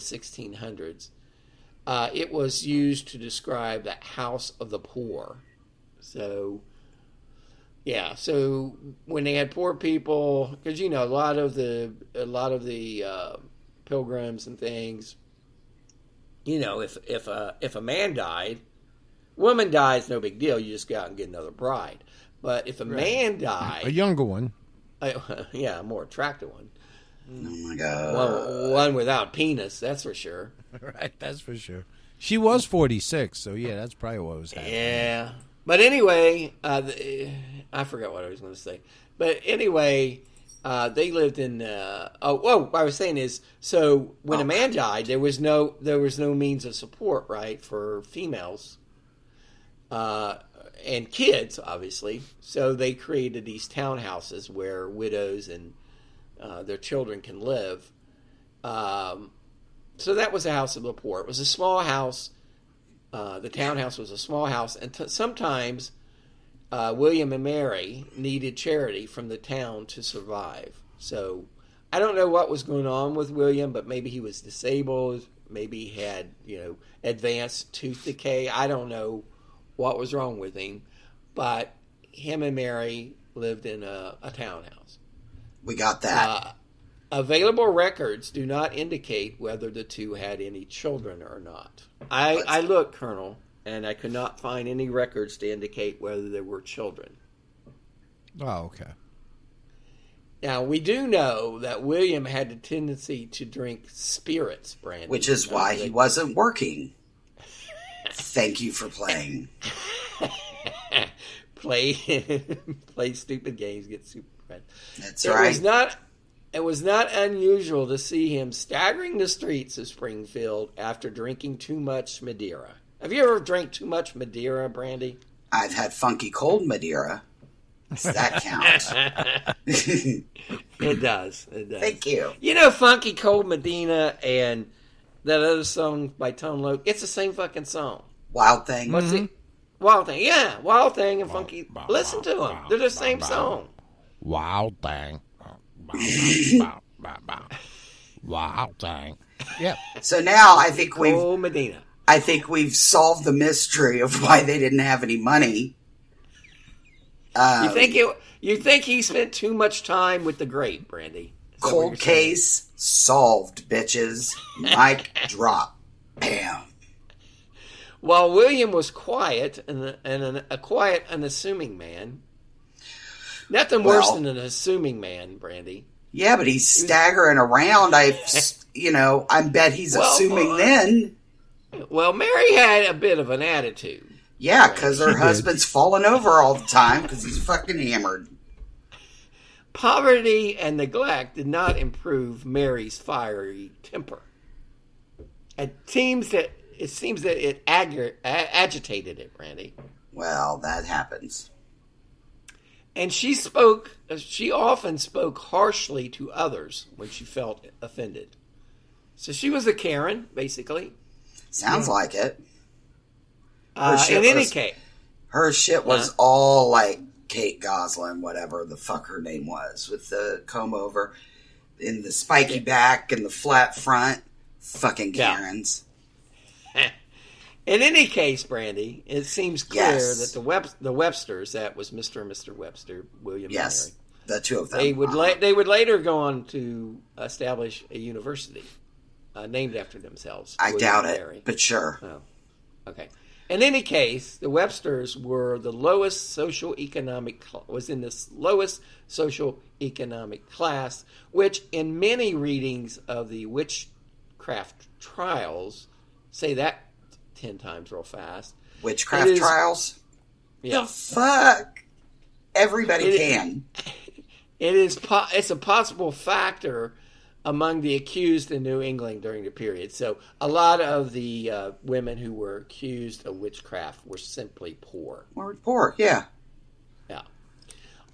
1600s. Uh, it was used to describe the house of the poor. So, yeah. So when they had poor people, because you know a lot of the a lot of the uh, pilgrims and things, you know, if if a if a man died, woman dies, no big deal. You just go out and get another bride. But if a man died, A younger one. yeah, a more attractive one, Oh my god. one, one without penis, that's for sure. Right, that's for sure. She was 46, so yeah, that's probably what was happening. Yeah. But anyway, uh, the, I forgot what I was going to say. But anyway, Uh, they lived in. Uh, oh, oh, what I was saying is, so when Oh. a man died, there was no there was no means of support, right, for females, uh, and kids, obviously. So they created these townhouses where widows and uh, their children can live. Um, so that was a house of the poor. It was a small house. Uh, the townhouse was a small house, and t- sometimes uh, William and Mary needed charity from the town to survive. So I don't know what was going on with William, but maybe he was disabled. Maybe he had, you know, advanced tooth decay. I don't know what was wrong with him, but him and Mary lived in a, a townhouse. We got that. Uh, available records do not indicate whether the two had any children or not. I, I looked, Colonel, and I could not find any records to indicate whether there were children. Oh, okay. Now, we do know that William had a tendency to drink spirits, Brandy. which is why he wasn't working. Thank you for playing. play play stupid games, get super red. That's it right. was not it was not unusual to see him staggering the streets of Springfield after drinking too much Madeira. Have you ever drank too much Madeira, Brandy? I've had funky cold Madeira. Does that count? It does. It does. Thank you. You know, Funky Cold Medina and that other song by Tone Loc. It's the same fucking song. Wild thing. What's it? Wild Thing. Yeah, Wild Thing and Funky. Listen to them. They're the same song. Wild thing. Wild thing. Yeah. So now I think we've Cold Medina. I think we've solved the mystery of why they didn't have any money. Uh, You think it? You think he spent too much time with the grape, Brandy? Is cold you're saying? case solved, bitches. Mic drop. Bam. While William was quiet and, and an, a quiet, unassuming man. Nothing worse Well- than an assuming man, Brandy. Yeah, but he's staggering around. I, you know, I bet he's Well, assuming boy. then. Well, Mary had a bit of an attitude. Yeah, because her husband's falling over all the time because he's fucking hammered. Poverty and neglect did not improve Mary's fiery temper. It seems that it seems that it aggra- a- agitated it, Brandy. Well, that happens. And she spoke. She often spoke harshly to others when she felt offended. So she was a Karen, basically. Sounds like it. Uh, shit in any was- case, Her shit was Huh? all like Kate Gosselin, whatever the fuck her name was, with the comb over in the spiky back and the flat front. Fucking Yeah. Karens. In any case, Brandy, it seems clear Yes. that the Web- the Websters, that was Mister and Mister Webster, William Yes, and the two of them. They would la- they would later go on to establish a university uh, named after themselves. I William doubt it, Mary. but sure. Oh, okay. In any case, the Websters were the lowest social economic cl- was in this lowest social economic class, which in many readings of the witchcraft trials say that ten times real fast. Witchcraft It is- trials. Yeah, Fuck. Everybody It- can. it is. Po- it's a possible factor among the accused in New England during the period. So a lot of the uh, women who were accused of witchcraft were simply poor. We're poor. Yeah. Yeah.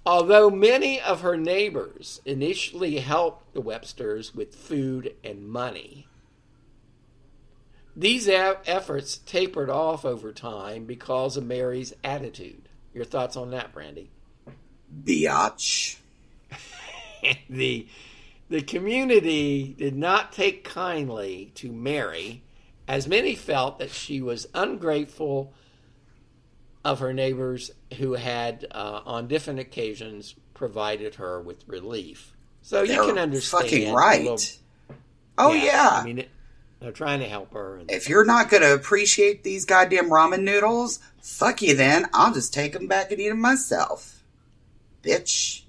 Although many of her neighbors initially helped the Websters with food and money, these efforts tapered off over time because of Mary's attitude. Your thoughts on that, Brandy? Biatch. the the community did not take kindly to Mary, as many felt that she was ungrateful of her neighbors who had, uh, on different occasions, provided her with relief. So you They're can understand. fucking right. little- Oh yeah. I mean, it, they're trying to help her. And, if you're not going to appreciate these goddamn ramen noodles, fuck you then. I'll just take them back and eat them myself. Bitch.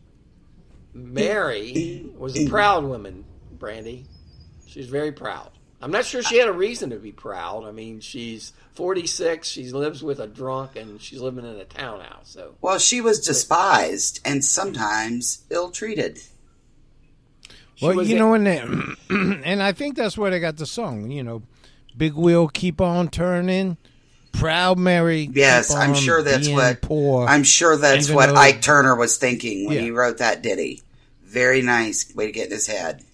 Mary was a proud woman, Brandy. She was very proud. I'm not sure she had a reason to be proud. I mean, she's 46, she lives with a drunk, and she's living in a townhouse. So, Well, she was despised and sometimes ill treated. Well, you know, and they, and I think that's where they got the song. You know, big wheel keep on turning, proud Mary. Yes, I'm sure that's what poor. I'm sure that's what though- Ike Turner was thinking when Yeah. he wrote that ditty. Very nice way to get in his head.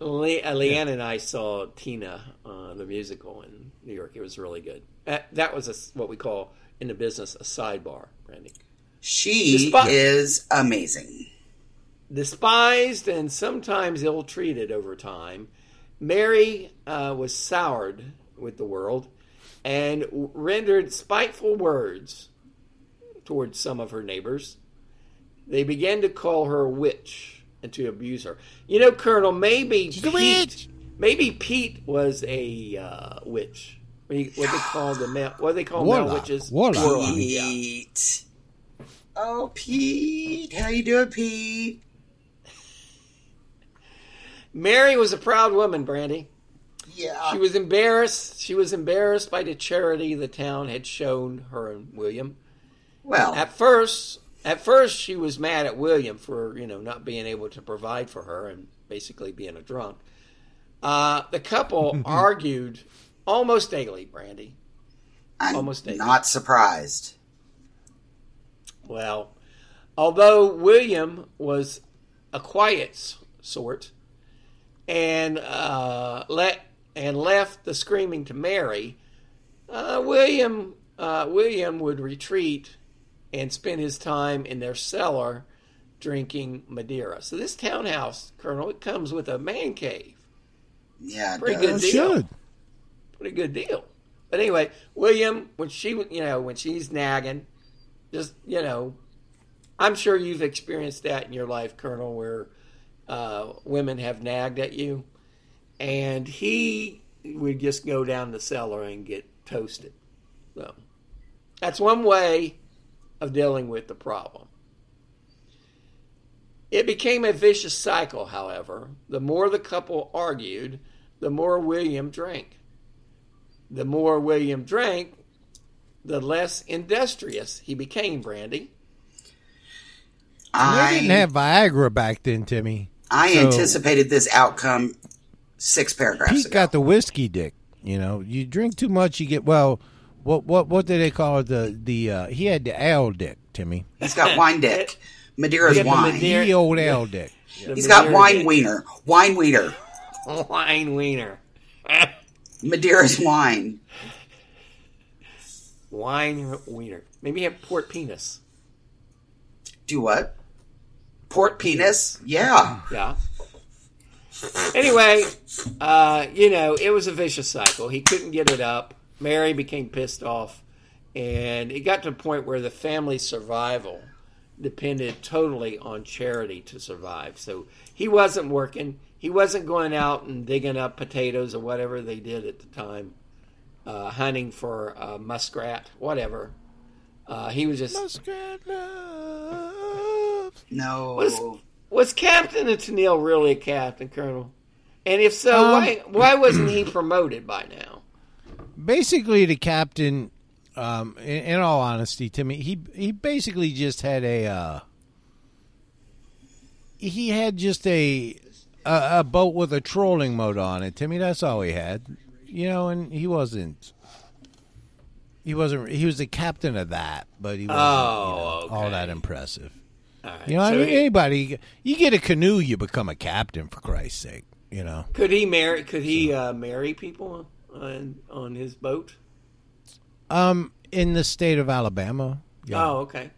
Le- uh, Leanne and I saw Tina, uh, the musical in New York. It was really good. That, that was a s what we call in the business a sidebar, Brandy. She Despi- is amazing. Despised and sometimes ill treated over time, Mary uh, was soured with the world and rendered spiteful words towards some of her neighbors. They began to call her a witch and to abuse her. You know, Colonel, maybe She's Pete, maybe Pete was a uh, witch. What do they call the male? What do they call male witches? Warlock. Warlock, yeah. Pete. Oh, Pete. How you doing, Pete? Mary was a proud woman, Brandy. Yeah. She was embarrassed. She was embarrassed by the charity the town had shown her and William. well, At first, at first she was mad at William for you know not being able to provide for her and basically being a drunk. Uh, the couple argued almost daily, Brandy. I'm almost daily. not surprised. Well, although William was a quiet sort and uh, let and left the screaming to Mary, uh, William uh, William would retreat and spend his time in their cellar drinking Madeira. So this townhouse, Colonel, it comes with a man cave. Yeah, Pretty does. good deal. should. Pretty good deal. But anyway, William, when she, you know, when she's nagging, just you know, I'm sure you've experienced that in your life, Colonel, where uh, women have nagged at you, and he would just go down the cellar and get toasted. So that's one way of dealing with the problem. It became a vicious cycle, however. The more the couple argued, the more William drank. The more William drank, the less industrious he became, Brandy. They I didn't have Viagra back then, Timmy. I So- anticipated this outcome six paragraphs Pete ago. got the whiskey dick. You know, you drink too much, you get well. What what what do they call it? The the uh, he had the ale dick, Timmy. He's got wine dick. Madeira's Get the wine. Madeira- The old ale dick. The He's got wine dick. wiener. Wine wiener. Wine wiener. Madeira's wine. Wine wiener. Maybe have port penis. Do what? Port penis? Yeah. Yeah. Anyway, uh, you know, it was a vicious cycle. He couldn't get it up. Mary became pissed off, and it got to a point where the family's survival depended totally on charity to survive. So he wasn't working. He wasn't going out and digging up potatoes or whatever they did at the time, uh, hunting for uh, muskrat, whatever. Uh, he was just Muskrat love. No. Was- was Captain Tennille really a captain, Colonel? And if so, Um, why why wasn't he promoted by now? Basically, the captain. Um, in, in all honesty, Timmy, he he basically just had a. Uh, he had just a, a a boat with a trolling motor on it, Timmy. That's all he had, you know. And he wasn't. He wasn't. He was the captain of that, but he wasn't Oh, you know, all that impressive. All right. You know, I mean, he- anybody, you get a canoe, you become a captain. For Christ's sake, you know. could he marry? Could he uh, marry people on on his boat? Um, in the state of Alabama. Yeah. Oh, okay.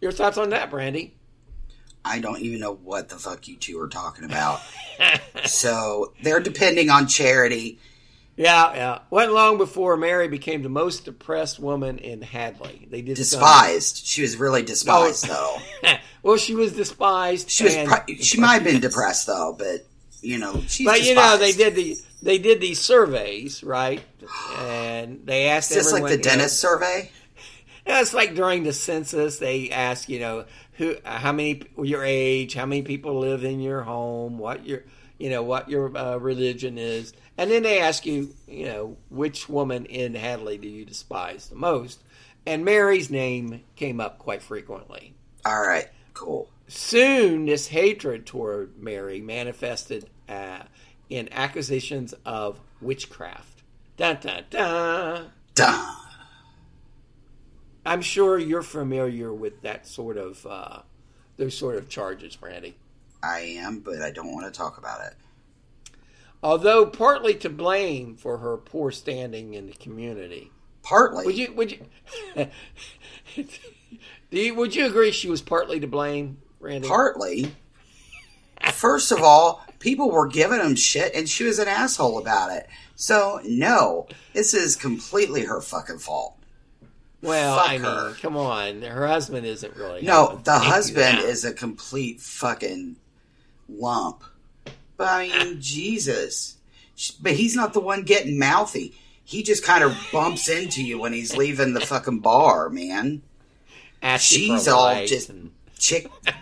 Your thoughts on that, Brandy? I don't even know what the fuck you two are talking about. so they're depending on charity. Yeah, yeah. Wasn't long before Mary became the most depressed woman in Hadley. They did Despised. She was really despised, though. well, she was despised. She was. Pro- she might have been depressed, though, but you know, she's. But you know, they did the they did these surveys, right? And they asked Is this like everyone, the you know, dentist survey? Yeah, it's like during the census, they ask, you know, who, how many, your age, how many people live in your home, what your, you know, what your uh, religion is, and then they ask you, you know, which woman in Hadley do you despise the most? And Mary's name came up quite frequently. All right. Cool. Soon, this hatred toward Mary manifested uh, in accusations of witchcraft. Dun, dun, dun. Duh. I'm sure you're familiar with that sort of uh, those sort of charges, Brandy. I am, but I don't want to talk about it. Although partly to blame for her poor standing in the community. Partly. Would you would you, do you would you agree she was partly to blame, Randy? Partly. First of all, people were giving him shit, and she was an asshole about it. So no, this is completely her fucking fault. well, fuck I mean, her. come on, her husband isn't really. No, the husband is a complete fucking lump. But I mean, Jesus. But he's not the one getting mouthy. He just kind of bumps into you when he's leaving the fucking bar, man. Ask She's all just and- chick.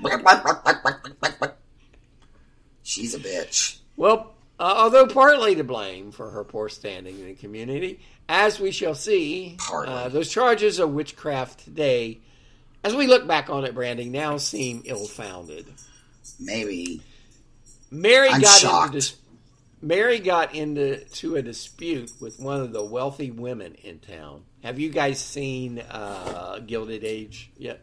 She's a bitch. Well, uh, although partly to blame for her poor standing in the community, as we shall see, uh, those charges of witchcraft today, as we look back on it, branding now seem ill-founded. Maybe. Mary I'm got shocked. into dis- Mary got into to a dispute with one of the wealthy women in town. Have you guys seen uh, Gilded Age yet?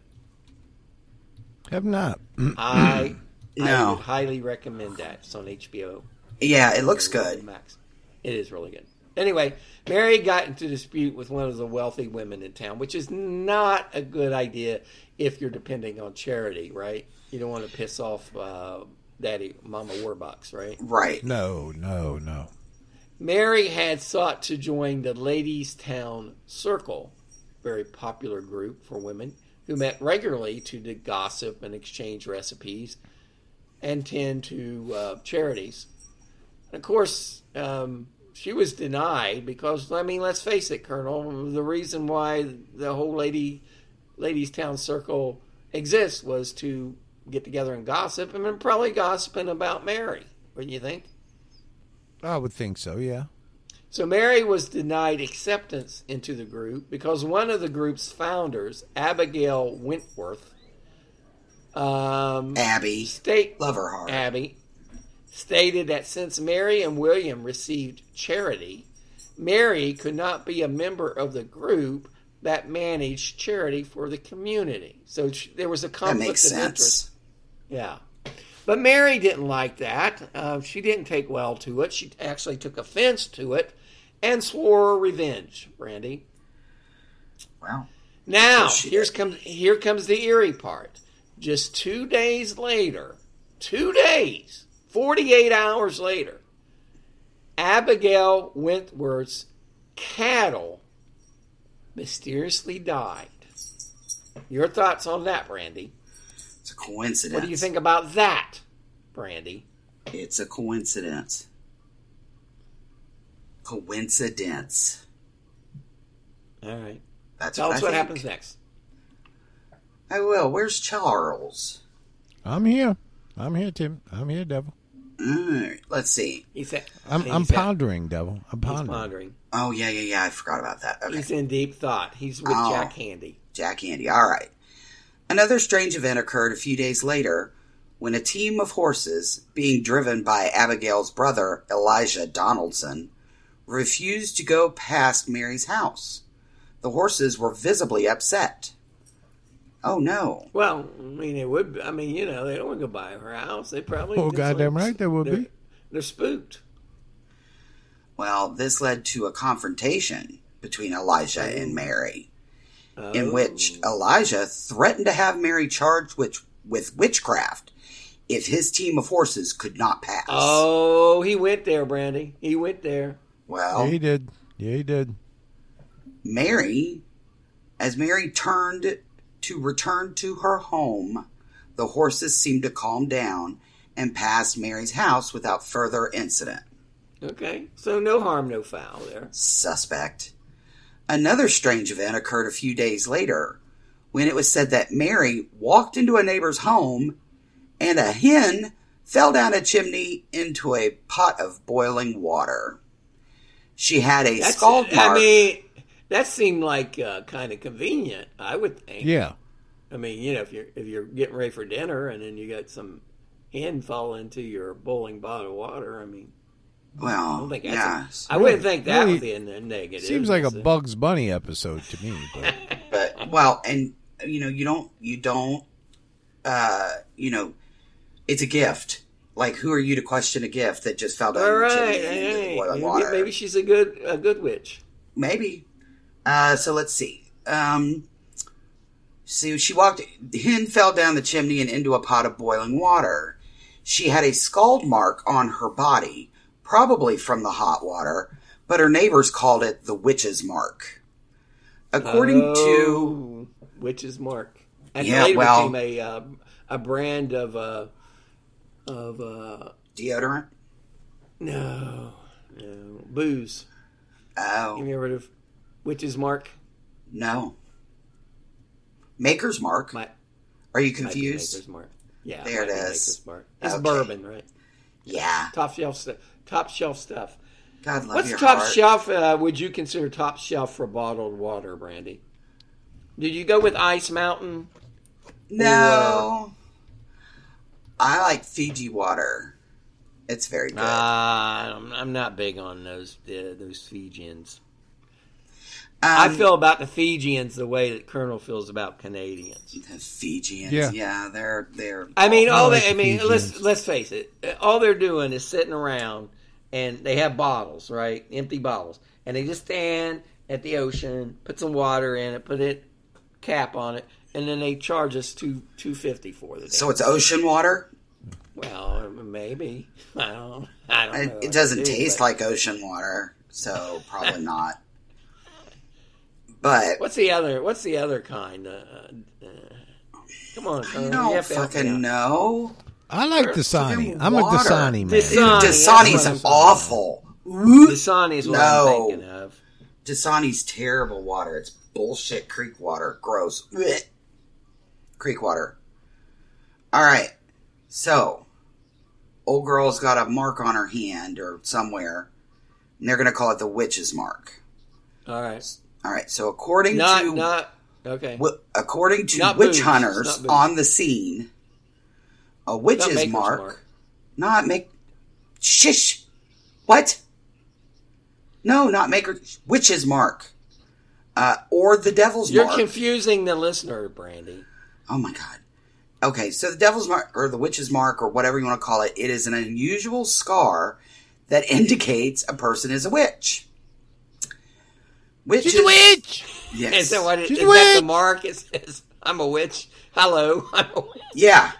Have not. I I would highly recommend that. It's on HBO. Yeah, it looks good. Max. It is really good. Anyway, Mary got into dispute with one of the wealthy women in town, which is not a good idea if you're depending on charity, right? You don't want to piss off uh, Daddy, Mama Warbucks, right? Right. No, no, no. Mary had sought to join the Ladies Town Circle, very popular group for women who met regularly to d- gossip and exchange recipes and tend to uh, charities. And of course, um, she was denied because, I mean, let's face it, Colonel, the reason why the whole lady Ladies Town Circle exists was to get together and gossip, and then probably gossiping about Mary. What do you think? I would think so. Yeah. So Mary was denied acceptance into the group because one of the group's founders, Abigail Wentworth, um, Abby. state Love her heart. Abby stated that since Mary and William received charity, Mary could not be a member of the group that managed charity for the community. So sh- there was a conflict makes of interest. Yeah. But Mary didn't like that. Uh, she didn't take well to it. She actually took offense to it and swore revenge, Brandy. Wow. Now, she here's comes here comes the eerie part. Just two days later, two days, 48 hours later, Abigail Wentworth's cattle mysteriously died. Your thoughts on that, Brandy? It's a coincidence. What do you think about that, Brandy? It's a coincidence. Coincidence. All right. That's Tell what us I what think. happens next. I will. Where's Charles? I'm here. I'm here, Tim. I'm here, Devil. Alright, let's see. He said, I'm, he's I'm at- pondering, Devil. I'm He's pondering. pondering. Oh yeah, yeah, yeah. I forgot about that. Okay. He's in deep thought. He's with Oh. Jack Handey. Jack Handey. All right. Another strange event occurred a few days later when a team of horses, being driven by Abigail's brother, Elijah Donaldson, refused to go past Mary's house. The horses were visibly upset. Oh no. Well, I mean, it would. Be, I mean, you know, they don't want to go by her house. They probably. Oh, just goddamn like- right they would they're- be. They're spooked. Well, this led to a confrontation between Elijah and Mary, in Oh. which Elijah threatened to have Mary charged with, with witchcraft if his team of horses could not pass. Oh, he went there, Brandy. He went there. well, Yeah, he did. Yeah, he did. Mary, as Mary turned to return to her home, the horses seemed to calm down and pass Mary's house without further incident. Okay, so no harm, no foul there. Suspect. Another strange event occurred a few days later when it was said that Mary walked into a neighbor's home and a hen fell down a chimney into a pot of boiling water. She had a That's. scald mark. I mean, that seemed like uh, kind of convenient. I would think. Yeah. I mean, you know, if you're if you're getting ready for dinner and then you got some hen fall into your boiling pot of water, I mean, I Well, don't think that's. yeah. A, I wouldn't think that Really- would be a negative. Seems like a It's Bugs Bunny episode to me. But but well, and you know, you don't, you don't, uh, you know, it's a gift. Like, who are you to question a gift that just fell down All the chimney into the hey, boiling maybe, water? maybe she's a good a good witch. Maybe. Uh, so let's see. Um, so she walked. Hen fell down the chimney and into a pot of boiling water. She had a scald mark on her body, probably from the hot water, but her neighbors called it the witch's mark. According to Oh, witch's mark, and Yeah, later well- became a uh, a brand of uh, of uh, deodorant, no no booze. oh you ever heard of witch's mark? no, Maker's Mark. Might, Are you confused? Maker's mark. Yeah, There it is. Maker's mark. It's Okay. bourbon, right? Yeah. Top shelf stuff. Top shelf stuff. God love What's your top heart. shelf? Uh, would you consider top shelf for bottled water, Brandy? Did you go with Ice Mountain? No. I like Fiji water. It's very good. Uh, I'm, I'm not big on those uh, those Fijians. I Um, feel about the Fijians the way that Colonel feels about Canadians. the Fijians. Yeah. Yeah. they're they're. I mean, all like they, I the mean, let's let's face it. All they're doing is sitting around, and they have bottles, right? Empty bottles, and they just stand at the ocean, put some water in it, put it cap on it, and then they charge us two two fifty for the. so it's ocean water. well, maybe I don't. I don't. It, know it doesn't do, taste but- like ocean water, so probably not. But What's the other? What's the other kind? Uh, uh, come on, I you don't have to help me fucking know. I like Fucking Dasani. I'm a water. Dasani man. Dis- Dude, Dasani, that's Dasani's what awful. Dasani is what I'm No. thinking of. Dasani's terrible water. It's bullshit creek water. Gross. Blech. Creek water. All right. So, old girl's got a mark on her hand or somewhere, and they're going to call it the witch's mark. All right, All right. So, according not to not okay. wi- according to Not witch booze. hunters on the scene, a witch's mark, Mark. not make shish. What? No, not maker. Witch's mark, uh, or the devil's You're mark. confusing the listener, Brandy. Oh my god. Okay, so the devil's mark or the witch's mark or whatever you want to call it, it is an unusual scar that indicates a person is a witch. Witch She's a witch. Yes. Is that what it, She's is that the mark? It says, "I'm a witch." Hello, I'm a witch. Yeah.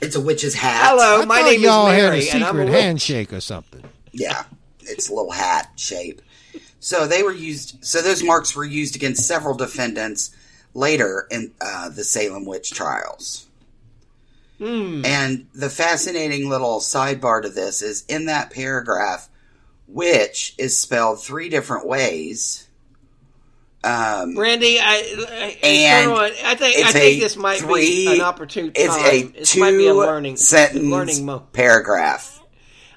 It's a witch's hat. Hello, I my thought name y'all is had a Mary, and I'm a secret witch. handshake or something. Yeah, it's a little hat shape. So they were used. So those marks were used against several defendants later in uh, the Salem witch trials. And the fascinating little sidebar to this is in that paragraph, witch is spelled three different ways. Um, Brandy, I, I, And Colonel, I think I think this might three- be an opportune time. it's a this two might be a learning sentence learning moment. paragraph.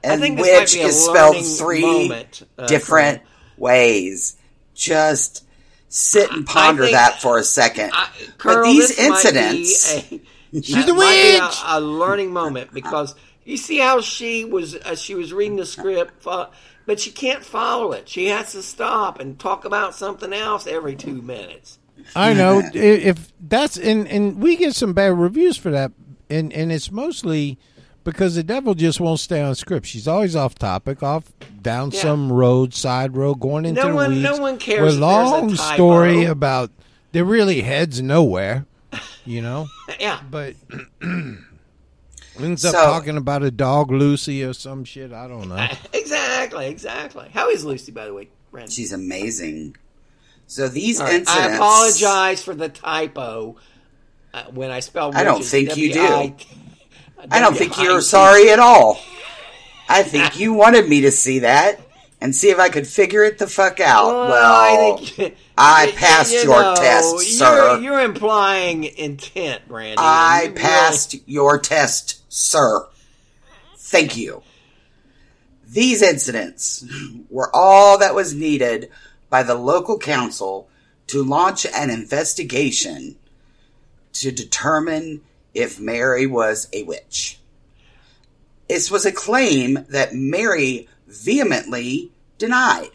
And think might be a is spelled three moment, uh, different ways. Just sit and ponder think- that for a second. I, but these this might be incidents, a- She's a witch! A, a learning moment because you see how she was uh, she was reading the script, fo- but she can't follow it. She has to stop and talk about something else every two minutes. I know if that's and and we get some bad reviews for that, and and it's mostly because the devil just won't stay on script. She's always off topic, off down Yeah. some road, side road, going into No the one- weeds. no one cares With if there's a long story about there really heads nowhere, you know. Yeah, But ends up So- talking about a dog Lucy or some shit. I don't know. exactly, exactly. How is Lucy, by the way, Brandon? she's amazing. So these All right, incidents, I apologize for the typo uh, when I spelled. I don't witches, think you do. W-I- I don't think you're sorry at all. I think you wanted me to see that and see if I could figure it the fuck out. Well, Well, I think I passed you your know, test, you're, sir. You're implying intent, Brandy. I You really- passed your test, sir. Thank you. These incidents were all that was needed by the local council to launch an investigation to determine if Mary was a witch. This was a claim that Mary vehemently denied.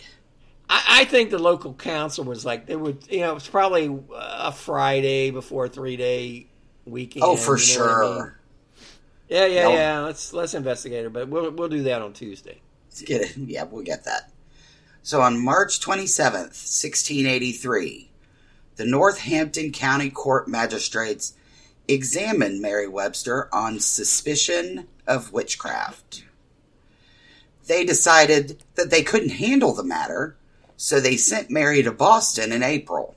I, I think the local council was like, they would, you know, it was probably a Friday before a three day weekend. Oh, for what I mean? Yeah, yeah, No. yeah. Let's let's investigate it, but we'll we'll do that on Tuesday. Let's get it. Yeah, we'll get that. So on March 27th, 1683, the Northampton County Court magistrates examined Mary Webster on suspicion of witchcraft. They decided that they couldn't handle the matter, so they sent Mary to Boston in April.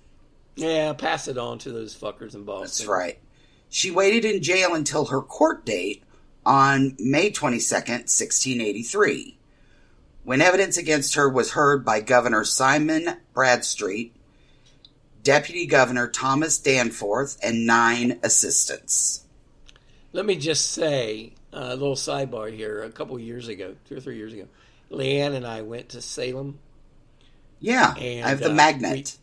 Yeah, pass it on to those fuckers in Boston. That's right. She waited in jail until her court date on May 22nd, 1683, when evidence against her was heard by Governor Simon Bradstreet, Deputy Governor Thomas Danforth, and nine assistants. Let me just say uh, a little sidebar here. A couple years ago, two or three years ago, Leanne and I went to Salem. Yeah, And, I have the uh, magnet.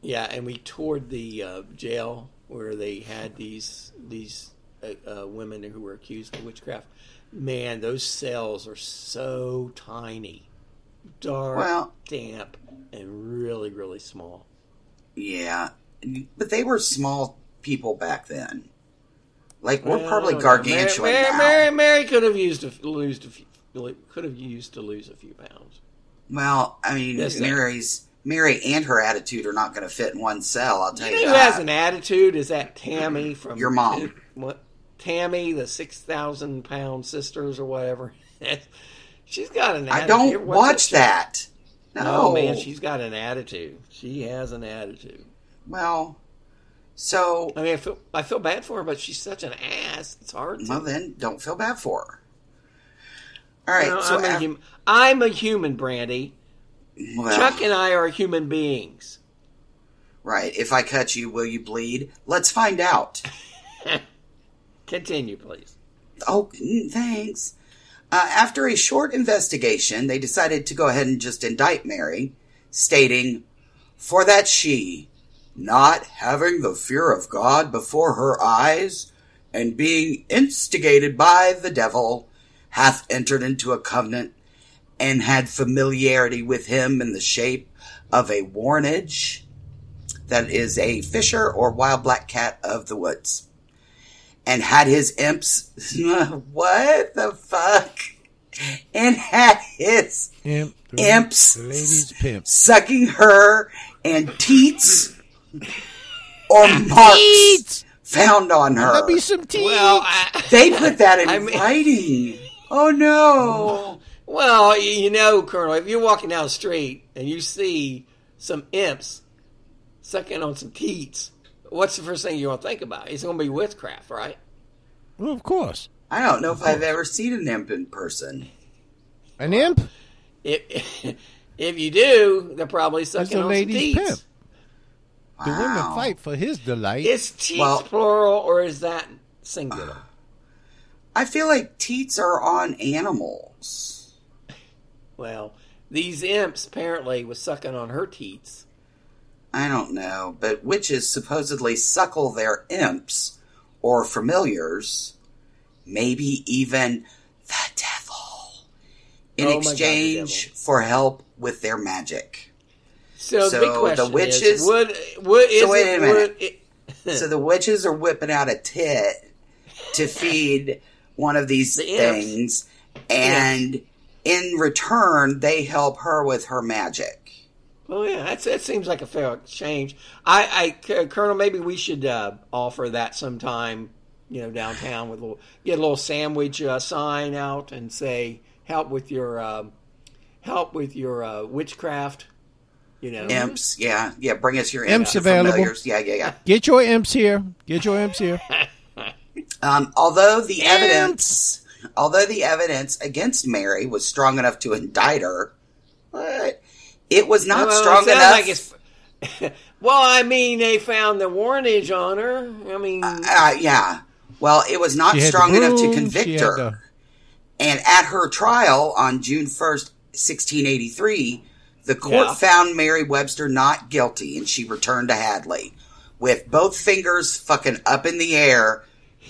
Yeah, and we toured the uh, jail where they had these these uh, uh, women who were accused of witchcraft. Man, those cells are so tiny, dark, Well- damp, and really, really small. yeah, but they were small people back then. Like we're Well, probably I don't know. gargantuan Mary, now. Mary, Mary, Mary could have used a, a few, could have used to lose a few pounds. Well, I mean. Mary's Mary and her attitude are not going to fit in one cell. I'll tell You you, know who has an attitude? Is that Tammy from Your mom. What Tammy, the six thousand pound sisters or whatever? she's got an. I attitude. don't What's watch show? that. No, No, man, she's got an attitude. She has an attitude. well. So, I mean, I feel I feel bad for her, but she's such an ass. It's hard. To, well, then don't feel bad for her. All right, You know, so I'm, a hum- I'm a human, Brandy. well, Chuck and I are human beings. right. If I cut you, will you bleed? Let's find out. Continue, please. Oh, thanks. Uh, after a short investigation, they decided to go ahead and just indict Mary, stating, For that she, not having the fear of God before her eyes, and being instigated by the devil, hath entered into a covenant, and had familiarity with him in the shape of a warnage, that is a fisher or wild black cat of the woods and had his imps. what the fuck? And had his Imp, Imps. ladies pimp. sucking her and teats or marks found on her. Let me some tea. Well, I, They put that in I mean- writing. Oh no. Well, you you know, Colonel, if you're walking down the street and you see some imps sucking on some teats, what's the first thing you're going to think about? It's going to be witchcraft, right? well, of course. I don't know if I've ever seen an imp in person. An imp If, if you do, they're probably is sucking a on lady's some teats. pimp. The women fight for his delight. Is teats Well- plural or is that singular? I feel like teats are on animals. Well, these imps apparently was sucking on her teats. I don't know, but witches supposedly suckle their imps or familiars, maybe even the devil, in Oh my God, exchange devil. for help with their magic. So, the So the question witches- is, would, would, is wait it, a minute. would it, so the witches are whipping out a tit to feed one of these The imps. things, and in return, they help her with her magic. Well, yeah, that's, that seems like a fair exchange. I, I Colonel, maybe we should uh, offer that sometime. You know, downtown with a little, get a little sandwich uh, sign out and say, "Help with your, uh, help with your uh, witchcraft." You know, Imps, yeah, yeah. Bring us your Imps imps, available. familiars. Yeah, yeah, yeah. Get your imps here. Get your imps here. Um, although the evidence, although the evidence against Mary was strong enough to indict her, but it was not Well, strong sounds enough. like it's- well, I mean, they found the warnage on her. I mean, uh, yeah. Well, it was not She had strong enough to convict her. the- And at her trial on June 1st, 1683, the court Yeah. found Mary Webster not guilty and she returned to Hadley. with both fingers fucking up in the air,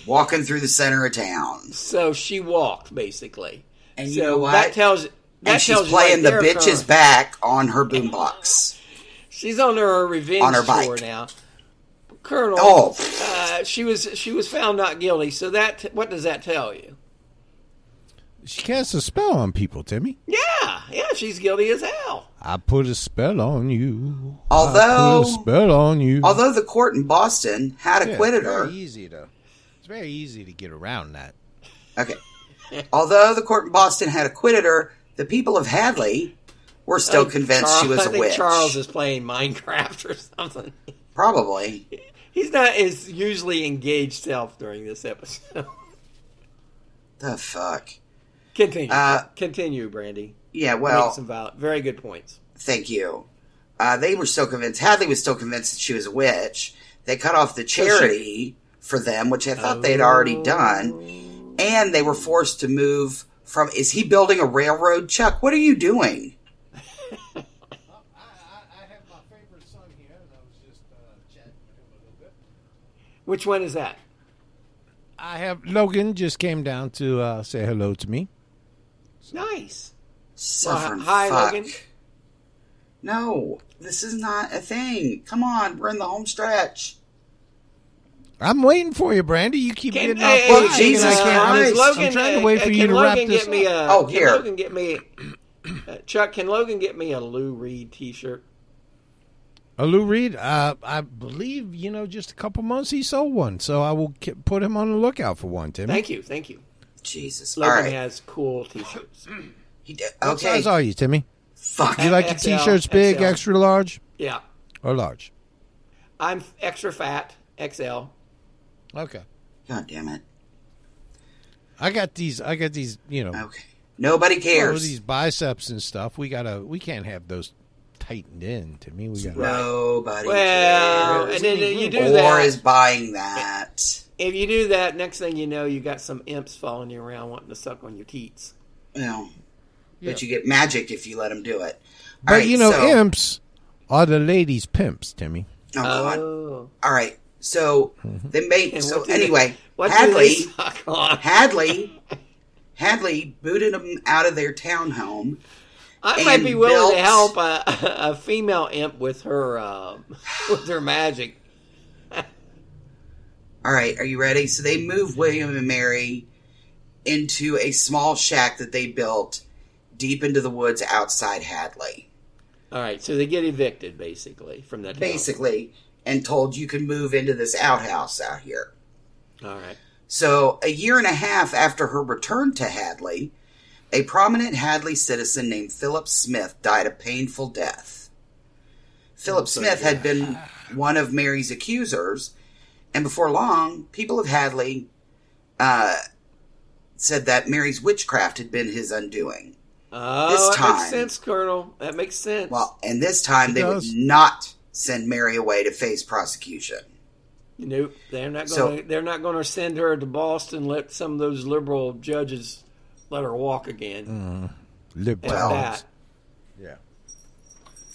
walking through the center of town. So she walked basically. And so you know what? That tells. That and she's playing right the there, bitch's Colonel. back on her boombox. She's on her revenge On her tour bike. now. Colonel, Oh. uh, she was she was found not guilty. So that what does that tell you? She casts a spell on people, Timmy. Yeah, yeah, she's guilty as hell. I put a spell on you. I Although- put a spell on you. Although the court in Boston had Yeah, acquitted it's her. Easy to. It's very easy to get around that. Okay. Although the court in Boston had acquitted her, the people of Hadley were still think convinced she was a witch. Charles is playing Minecraft or something. Probably. He's not his usually engaged self during this episode. The fuck. Continue. Uh, Continue, Brandy. Yeah, Make well, some val- very good points. thank you. Uh, they were still convinced. Hadley was still convinced that she was a witch. They cut off the charity for them, which I thought they'd already done. And they were forced to move from. Is he building a railroad, Chuck? What are you doing? I, have my favorite son here, and I was just chatting with him a little bit. Which one is that? I have Logan just came down to uh, say hello to me. Nice. Suffering hi, fuck. Logan. No, this is not a thing. Come on, we're in the home stretch. I'm waiting for you, Brandy. You keep Can, getting hey, off hey, Jesus and I can't- I'm- Christ. Logan, I'm trying to uh, wait for you can to Logan wrap this get me up. a, Oh, can here. Logan get me uh, Chuck, can Logan get me a Lou Reed t-shirt? A Lou Reed, uh, I believe you know, just a couple months he sold one, so I will ki- put him on the lookout for one. Timmy, Thank you, thank you. Jesus. All Logan right. has cool t-shirts. He did- What okay. size are you, Timmy? Fuck. You like your t-shirts big, XL. extra large, Yeah. or large? I'm extra fat, XL. Okay. God damn it. I got these. I got these. You know, Okay. Nobody cares. these biceps and stuff. We gotta. We can't have those tightened in. To me, we gotta. Nobody Well, cares. and then you do that. or is buying that. If you do that, next thing you know, you got some imps following you around wanting to suck on your teats. Well, but you get magic if you let them do it. All But right, you know, so- imps are the ladies' pimps, Timmy. Oh, God. Oh. All right. So Mm-hmm. they made. And So what do they- anyway, Hadley, they on? Hadley, Hadley booted them out of their townhome. I might be willing built- to help a, a female imp with her um, with her magic. All right, are you ready? So they moved William and Mary into a small shack that they built deep into the woods outside Hadley. All right, so they get evicted basically from that. basically, and told you can move into this outhouse out here. All right. So, a year and a half after her return to Hadley, a prominent Hadley citizen named Philip Smith died a painful death. Philip Smith had been one of Mary's accusers, and before long, people of Hadley uh, said that Mary's witchcraft had been his undoing. Oh, This that makes sense, Colonel. That makes sense. Well, and this time they does. would not send Mary away to face prosecution. nope, they're not going. to they're not going to send her to Boston. Let some of those liberal judges let her walk again. Lib At Well. Yeah.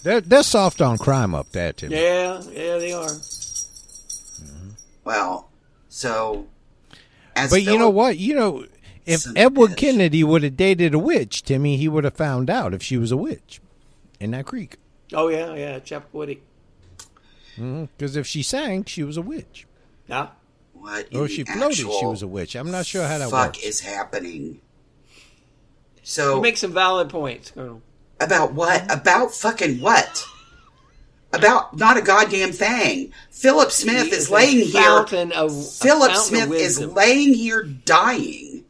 They're they're soft on crime up there, Timmy. Yeah, yeah, they are. Mm-hmm. Well, so as But you know what? You know, if Son of a Edward bitch. Kennedy would have dated a witch, Timmy, he would have found out if she was a witch in that creek. Oh yeah, yeah, Chappaquiddick. Mm-hmm. Because if she sang, she was a witch. Yeah. What in Or if she floated, she was a witch. I'm not sure how that fuck works. is happening? So You make some valid points, Colonel. about what? About fucking what? About not a goddamn thing. Philip Smith He is a laying here. Of, Philip fountain of Smith is laying here dying.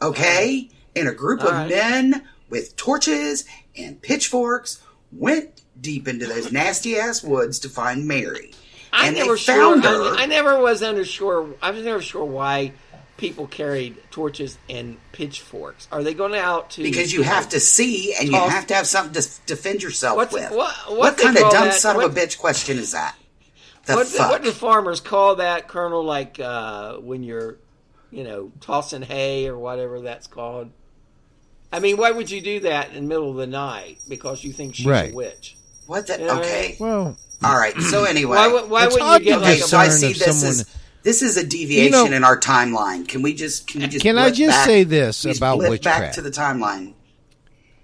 Okay? And a group All of right. men with torches and pitchforks went deep into those nasty ass woods to find Mary. I and never they found sure, her. I, I never was under sure. I was never sure why people carried torches and pitchforks. Are they going out to? because you have to see and you Toss- have to have something to defend yourself What's- with. what- what they kind of dumb that- son of a bitch question is that? The What, fuck? what do farmers call that, Colonel? Like uh, when you're, you know, tossing hay or whatever that's called. I mean, why would you do that in the middle of the night? Because you think she's Right. a witch. What the? Yeah. Okay. Well, All right. So anyway, Why, would- why It's wouldn't you get okay. like a So I see this someone- is this is a deviation You know- in our timeline. Can we just can we just Can I just back- say this about witchcraft? back to the timeline?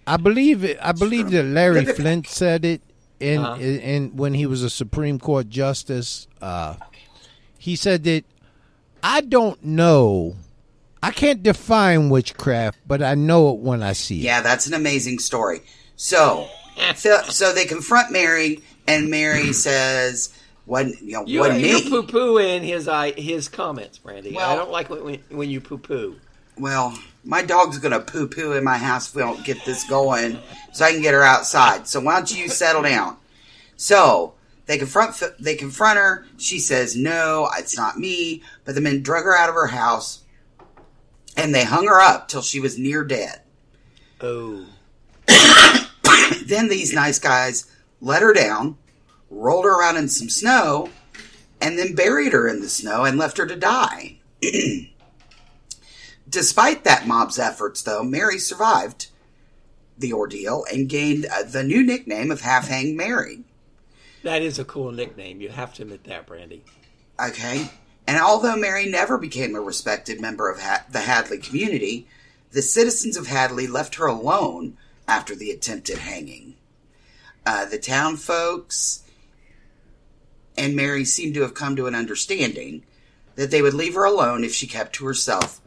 I believe it. I believe that Larry Flip Flint said it in, Uh-huh. in, in when he was a Supreme Court justice. Uh, he said that I don't know. I can't define witchcraft, but I know it when I see it. Yeah, that's an amazing story. So, so, so they confront Mary, and Mary says, "What you know? You, what you're me? poo pooing his I, his comments, Brandy. I don't like when, when, when you poo poo. Well, my dog's gonna poo poo in my house if we don't get this going, so I can get her outside. So why don't you settle down?" So they confront they confront her. She says, "No, it's not me." But the men drug her out of her house, and they hung her up till she was near dead. Oh, Then these nice guys let her down, rolled her around in some snow, and then buried her in the snow and left her to die. Despite that mob's efforts, though, Mary survived the ordeal and gained uh, the new nickname of Half Hanged Mary. that is a cool nickname. You have to admit that, Brandy. Okay? And although Mary never became a respected member of ha- the Hadley community, the citizens of Hadley left her alone after the attempted hanging. Uh, the town folks and Mary seemed to have come to an understanding that they would leave her alone if she kept to herself,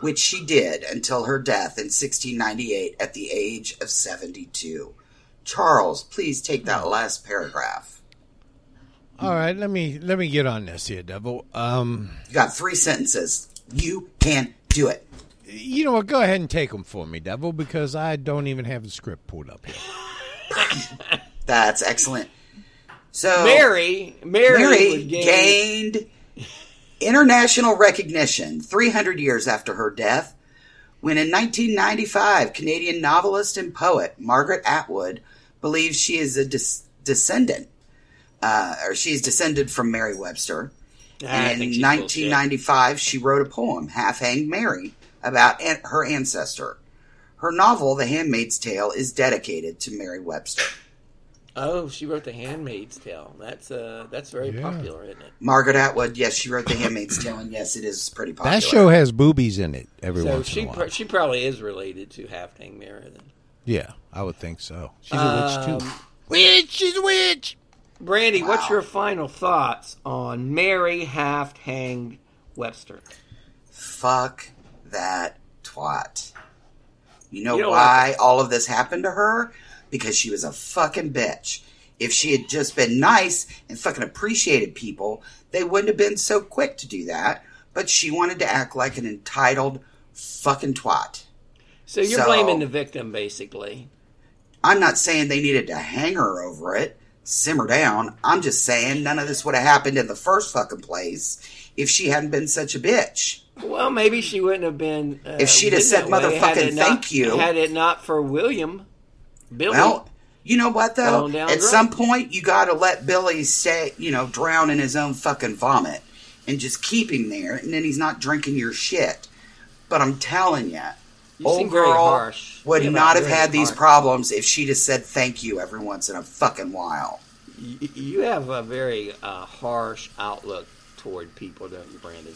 which she did until her death in 1698 at the age of 72. Charles, please take that last paragraph. All right, let me let me get on this here, Devil. Um, You got three sentences. You can do it. You know what? Go ahead and take them for me, Devil, because I don't even have the script pulled up here. That's excellent. So Mary, Mary, Mary would gain- gained international recognition 300 years after her death when in 1995 Canadian novelist and poet Margaret Atwood believes she is a des- descendant uh, or she's descended from Mary Webster. I And in she's bullshit. 1995, she wrote a poem, Half Hanged Mary, about an- her ancestor. Her novel, The Handmaid's Tale, is dedicated to Mary Webster. Oh, she wrote The Handmaid's Tale. That's uh, that's very Yeah. popular, isn't it? Margaret Atwood, yes, she wrote The Handmaid's Tale, and yes, it is pretty popular. That show has boobies in it every So once she in a while. pr- she probably is related to Half Hanged Mary. Then yeah, I would think so. She's a witch Um, too. Witch, she's a witch. Brandy, what's your final thoughts on Mary Half Hanged Webster? Fuck that twat. You know You why all of this happened to her? Because she was a fucking bitch. If she had just been nice and fucking appreciated people, they wouldn't have been so quick to do that. But she wanted to act like an entitled fucking twat. So you're So- blaming the victim, basically. I'm not saying they needed to hang her over it, simmer down. I'm just saying none of this would have happened in the first fucking place if she hadn't been such a bitch. Well, maybe she wouldn't have been. Uh, If she'd have said, had "Motherfucking not- thank you." had it not for William, Billy. Well, you know what though? At drunk. some point, you got to let Billy stay, you know, drown in his own fucking vomit, and just keep him there, and then he's not drinking your shit. But I'm telling you, You old girl harsh. would Yeah, not have had these harsh. problems if she'd have said thank you every once in a fucking while. You have a very uh, harsh outlook toward people, don't you, Brandy?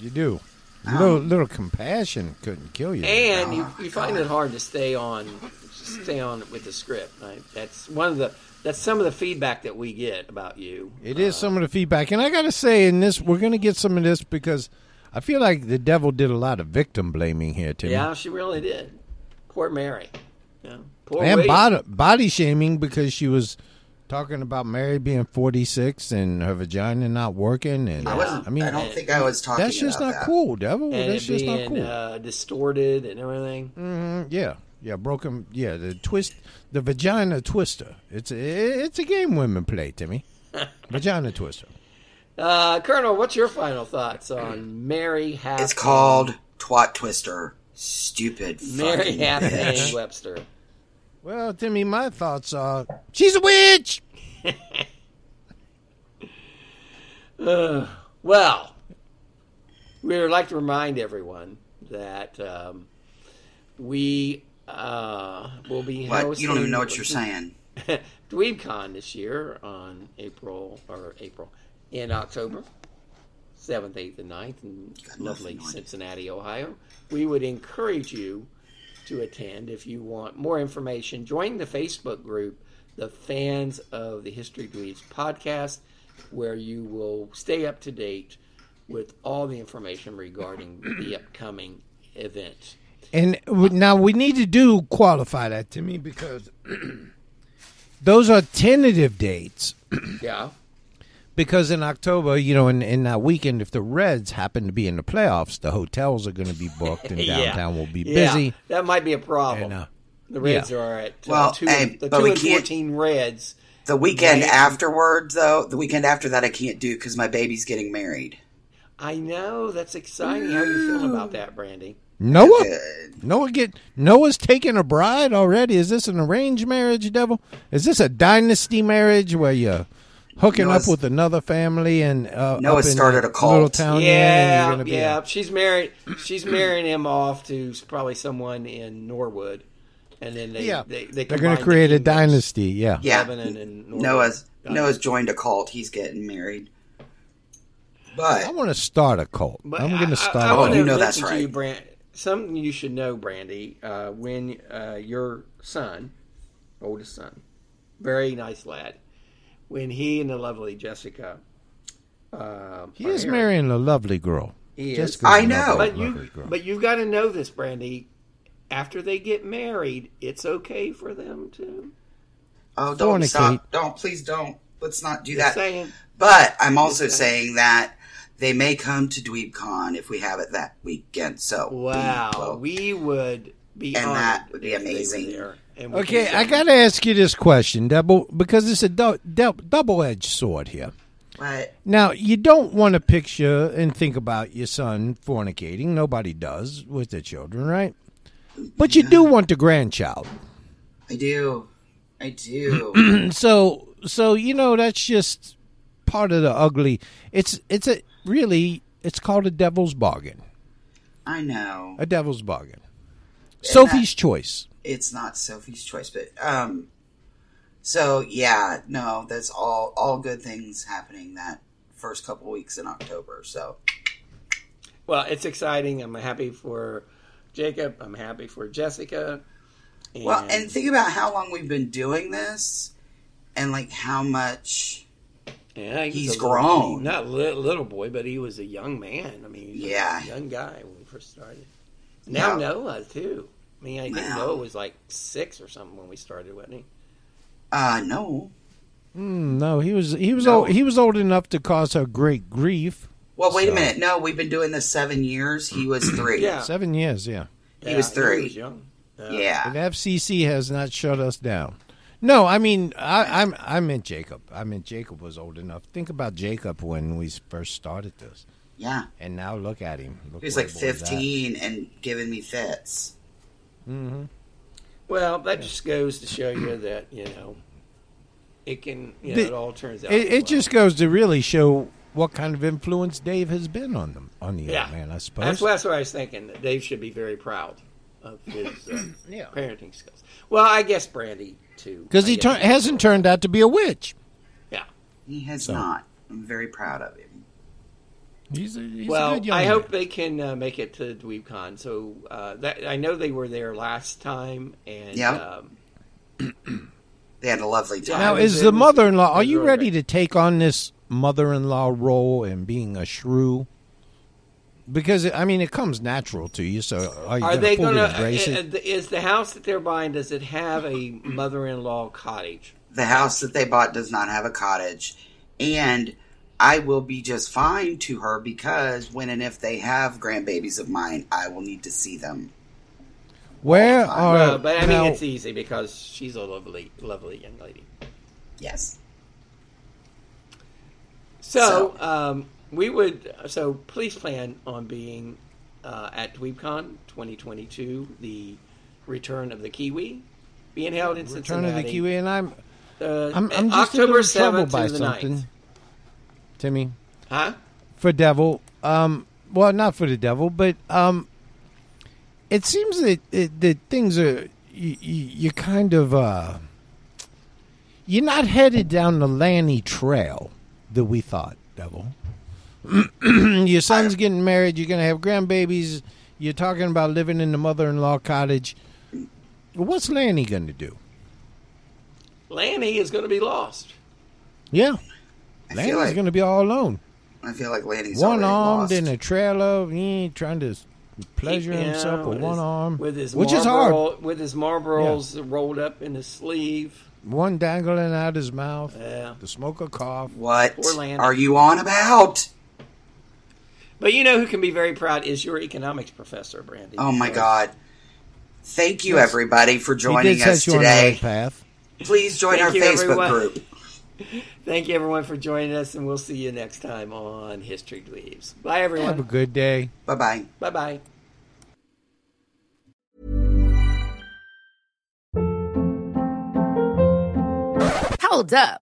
You do. Um, little little compassion couldn't kill you. And you, Oh, you find it hard to stay on, stay on with the script. Right? That's one of the. That's some of the feedback that we get about you. It is uh, some of the feedback, and I got to say, in this, we're going to get some of this because I feel like the devil did a lot of victim blaming here, Timmy, Yeah, she really did. Poor Mary. Yeah. Poor and body, body shaming because she was talking about Mary being forty six and her vagina not working, and I wasn't. I mean, don't think I was talking. that's just about not that. cool, devil. and That's it just not being cool. uh, distorted and everything. Mhm, yeah, yeah, broken. Yeah, the twist, the vagina twister. It's a, it's a game women play, Timmy. vagina twister. Uh, Colonel, what's your final thoughts on Mary Half? It's called Twat Twister. Stupid. Mary fucking Half bitch. Webster. Well, Timmy, my thoughts are she's a witch. Well, we would like to remind everyone that um, we uh, will be What? hosting. You don't even know what you're saying. DweebCon this year on April or April in October, seventh, eighth, and 9th in lovely nothing on it. Cincinnati, Ohio. We would encourage you to attend if you want more information. Join the Facebook group, the Fans of the History Dweebs podcast, where you will stay up to date with all the information regarding the upcoming event. And now we need to do qualify that to me because those are tentative dates. Yeah. Because in October, you know, in, in that weekend, if the Reds happen to be in the playoffs, the hotels are going to be booked and Yeah. downtown will be Yeah, busy. that might be a problem. And, uh, the Reds yeah. are at uh, Well, two, hey, the but two we and can't- fourteen Reds. The weekend Right. afterwards, though, the weekend after that, I can't do because my baby's getting married. I know that's exciting. How are you feeling about that, Brandy? Noah, Good. Noah get Noah's taking a bride already. Is this an arranged marriage, devil? Is this a dynasty marriage where you're hooking Noah's- up with another family and uh, Noah up in started a cult. little town? yeah, and you're be yeah. She's married. She's marrying him off to probably someone in Norwood, and then they yeah, they, they they're going to create a dynasty. Yeah, Yeah, Lebanon and Norwood. Noah's Got it. Noah's joined a cult. He's getting married. But I want to start a cult. But I'm going to start. I, I a Oh, want cult. you know that's mention to you, right. Brand, something you should know, Brandy. Uh, when uh, your son, oldest son, very nice lad, when he and the lovely Jessica, uh, He is married- marrying a lovely girl. He is. Jessica's I a know. But you, lovely girl. but you got to know this, Brandy. After they get married, it's okay for them to. oh, don't Fornicate. stop! Don't please don't. Let's not do Just that. saying. But I'm also Just saying that they may come to DweebCon if we have it that weekend. So Wow, well, we would be And honored that would be if they were amazing. There, and Okay, can I got to ask you this question, double, because it's a du- du- double-edged sword here. Right. Now, you don't want to picture and think about your son fornicating. Nobody does with their children, right? But you do want the grandchild. I do, I do. So, so you know that's just part of the ugly. It's it's a really it's called a devil's bargain. I know A devil's bargain. Sophie's choice. It's not Sophie's choice, but um. So yeah, no, that's all all good things happening that first couple weeks in October. So Well, it's exciting. I'm happy for Jacob. I'm happy for Jessica. And, well, and think about how long we've been doing this, and like how much. yeah, he he's a little- grown. not li- little boy, but he was a young man. I mean, he was Yeah. a young guy when we first started. Now Yeah. Noah too. I mean, I think Wow. Noah was like six or something when we started, wasn't he? Uh no. Mm, no, he was he was No. old, he was old enough to cause her great grief. Well, wait So- a minute. No, we've been doing this seven years. He was three. Yeah. Seven years, yeah. He was three. He was young. Yeah. Yeah. The FCC has not shut us down. No, I mean I, I'm I meant Jacob. I meant Jacob was old enough. Think about Jacob when we first started this, Yeah. and now look at him. Look He was like the boy's at. 15 and giving me fits. Well, that just goes to show you that you know it can. You know, The- it all turns out. It, it well. just goes to really show what kind of influence Dave has been on them on the yeah. young man. I suppose. That's, that's what I was thinking. that Dave should be very proud of his uh, Yeah. parenting skills. Well, I guess Brandy too. because I he guess tur- hasn't turned out to be a witch. Yeah. He has So- not. I'm very proud of him. He's a, he's a well, good young I man. hope they can uh, make it to DweebCon. So uh, that I know they were there last time, and Yeah. um, They had a lovely time. Now, is the mother-in-law? Are you ready to take on this mother-in-law role and being a shrew? Because I mean, it comes natural to you. So are you are gonna they going to? embrace it? Is the house that they're buying? Does it have a mother-in-law cottage? the house that they bought does not have a cottage. And I will be just fine to her because when and if they have grandbabies of mine, I will need to see them. Where Well, are? Well, but I mean, now- it's easy because she's a lovely, lovely young lady. Yes. So, So- um, we would. So, please plan on being uh, at DweebCon 2022, the return of the Kiwi, being held in Return Cincinnati. Return of the Kiwi, and I'm Uh, I'm, I'm just October a little troubled 7th by to the something. 9th. Timmy, Huh? for devil. Um, well, not for the devil, but um, it seems that it, that things are you, you, you kind of uh, You're not headed down the Lanny Trail that we thought, Devil. Your son's getting married. You're going to have grandbabies. You're talking about living in the mother-in-law cottage. What's Lanny going to do? Lanny is going to be lost. Yeah, Lanny's feel like going to be all alone. I feel like Lanny's one armed lost. in a trailer, he ain't trying to pleasure Yeah, himself with with one his- arm, with his which is hard. with his Marlboros rolled up in his sleeve. One dangling out his mouth, Yeah. the smoker cough. What are you on about? But you know who can be very proud is your economics professor, Brandy. Oh my God! Thank you, Yes. everybody, for He joining did us set you on the right today. path. Please join Thank our Facebook everyone. group. Thank you, everyone, for joining us, and we'll see you next time on History Dweebs. Bye, everyone. Have a good day. Bye bye. Bye bye. Hold up.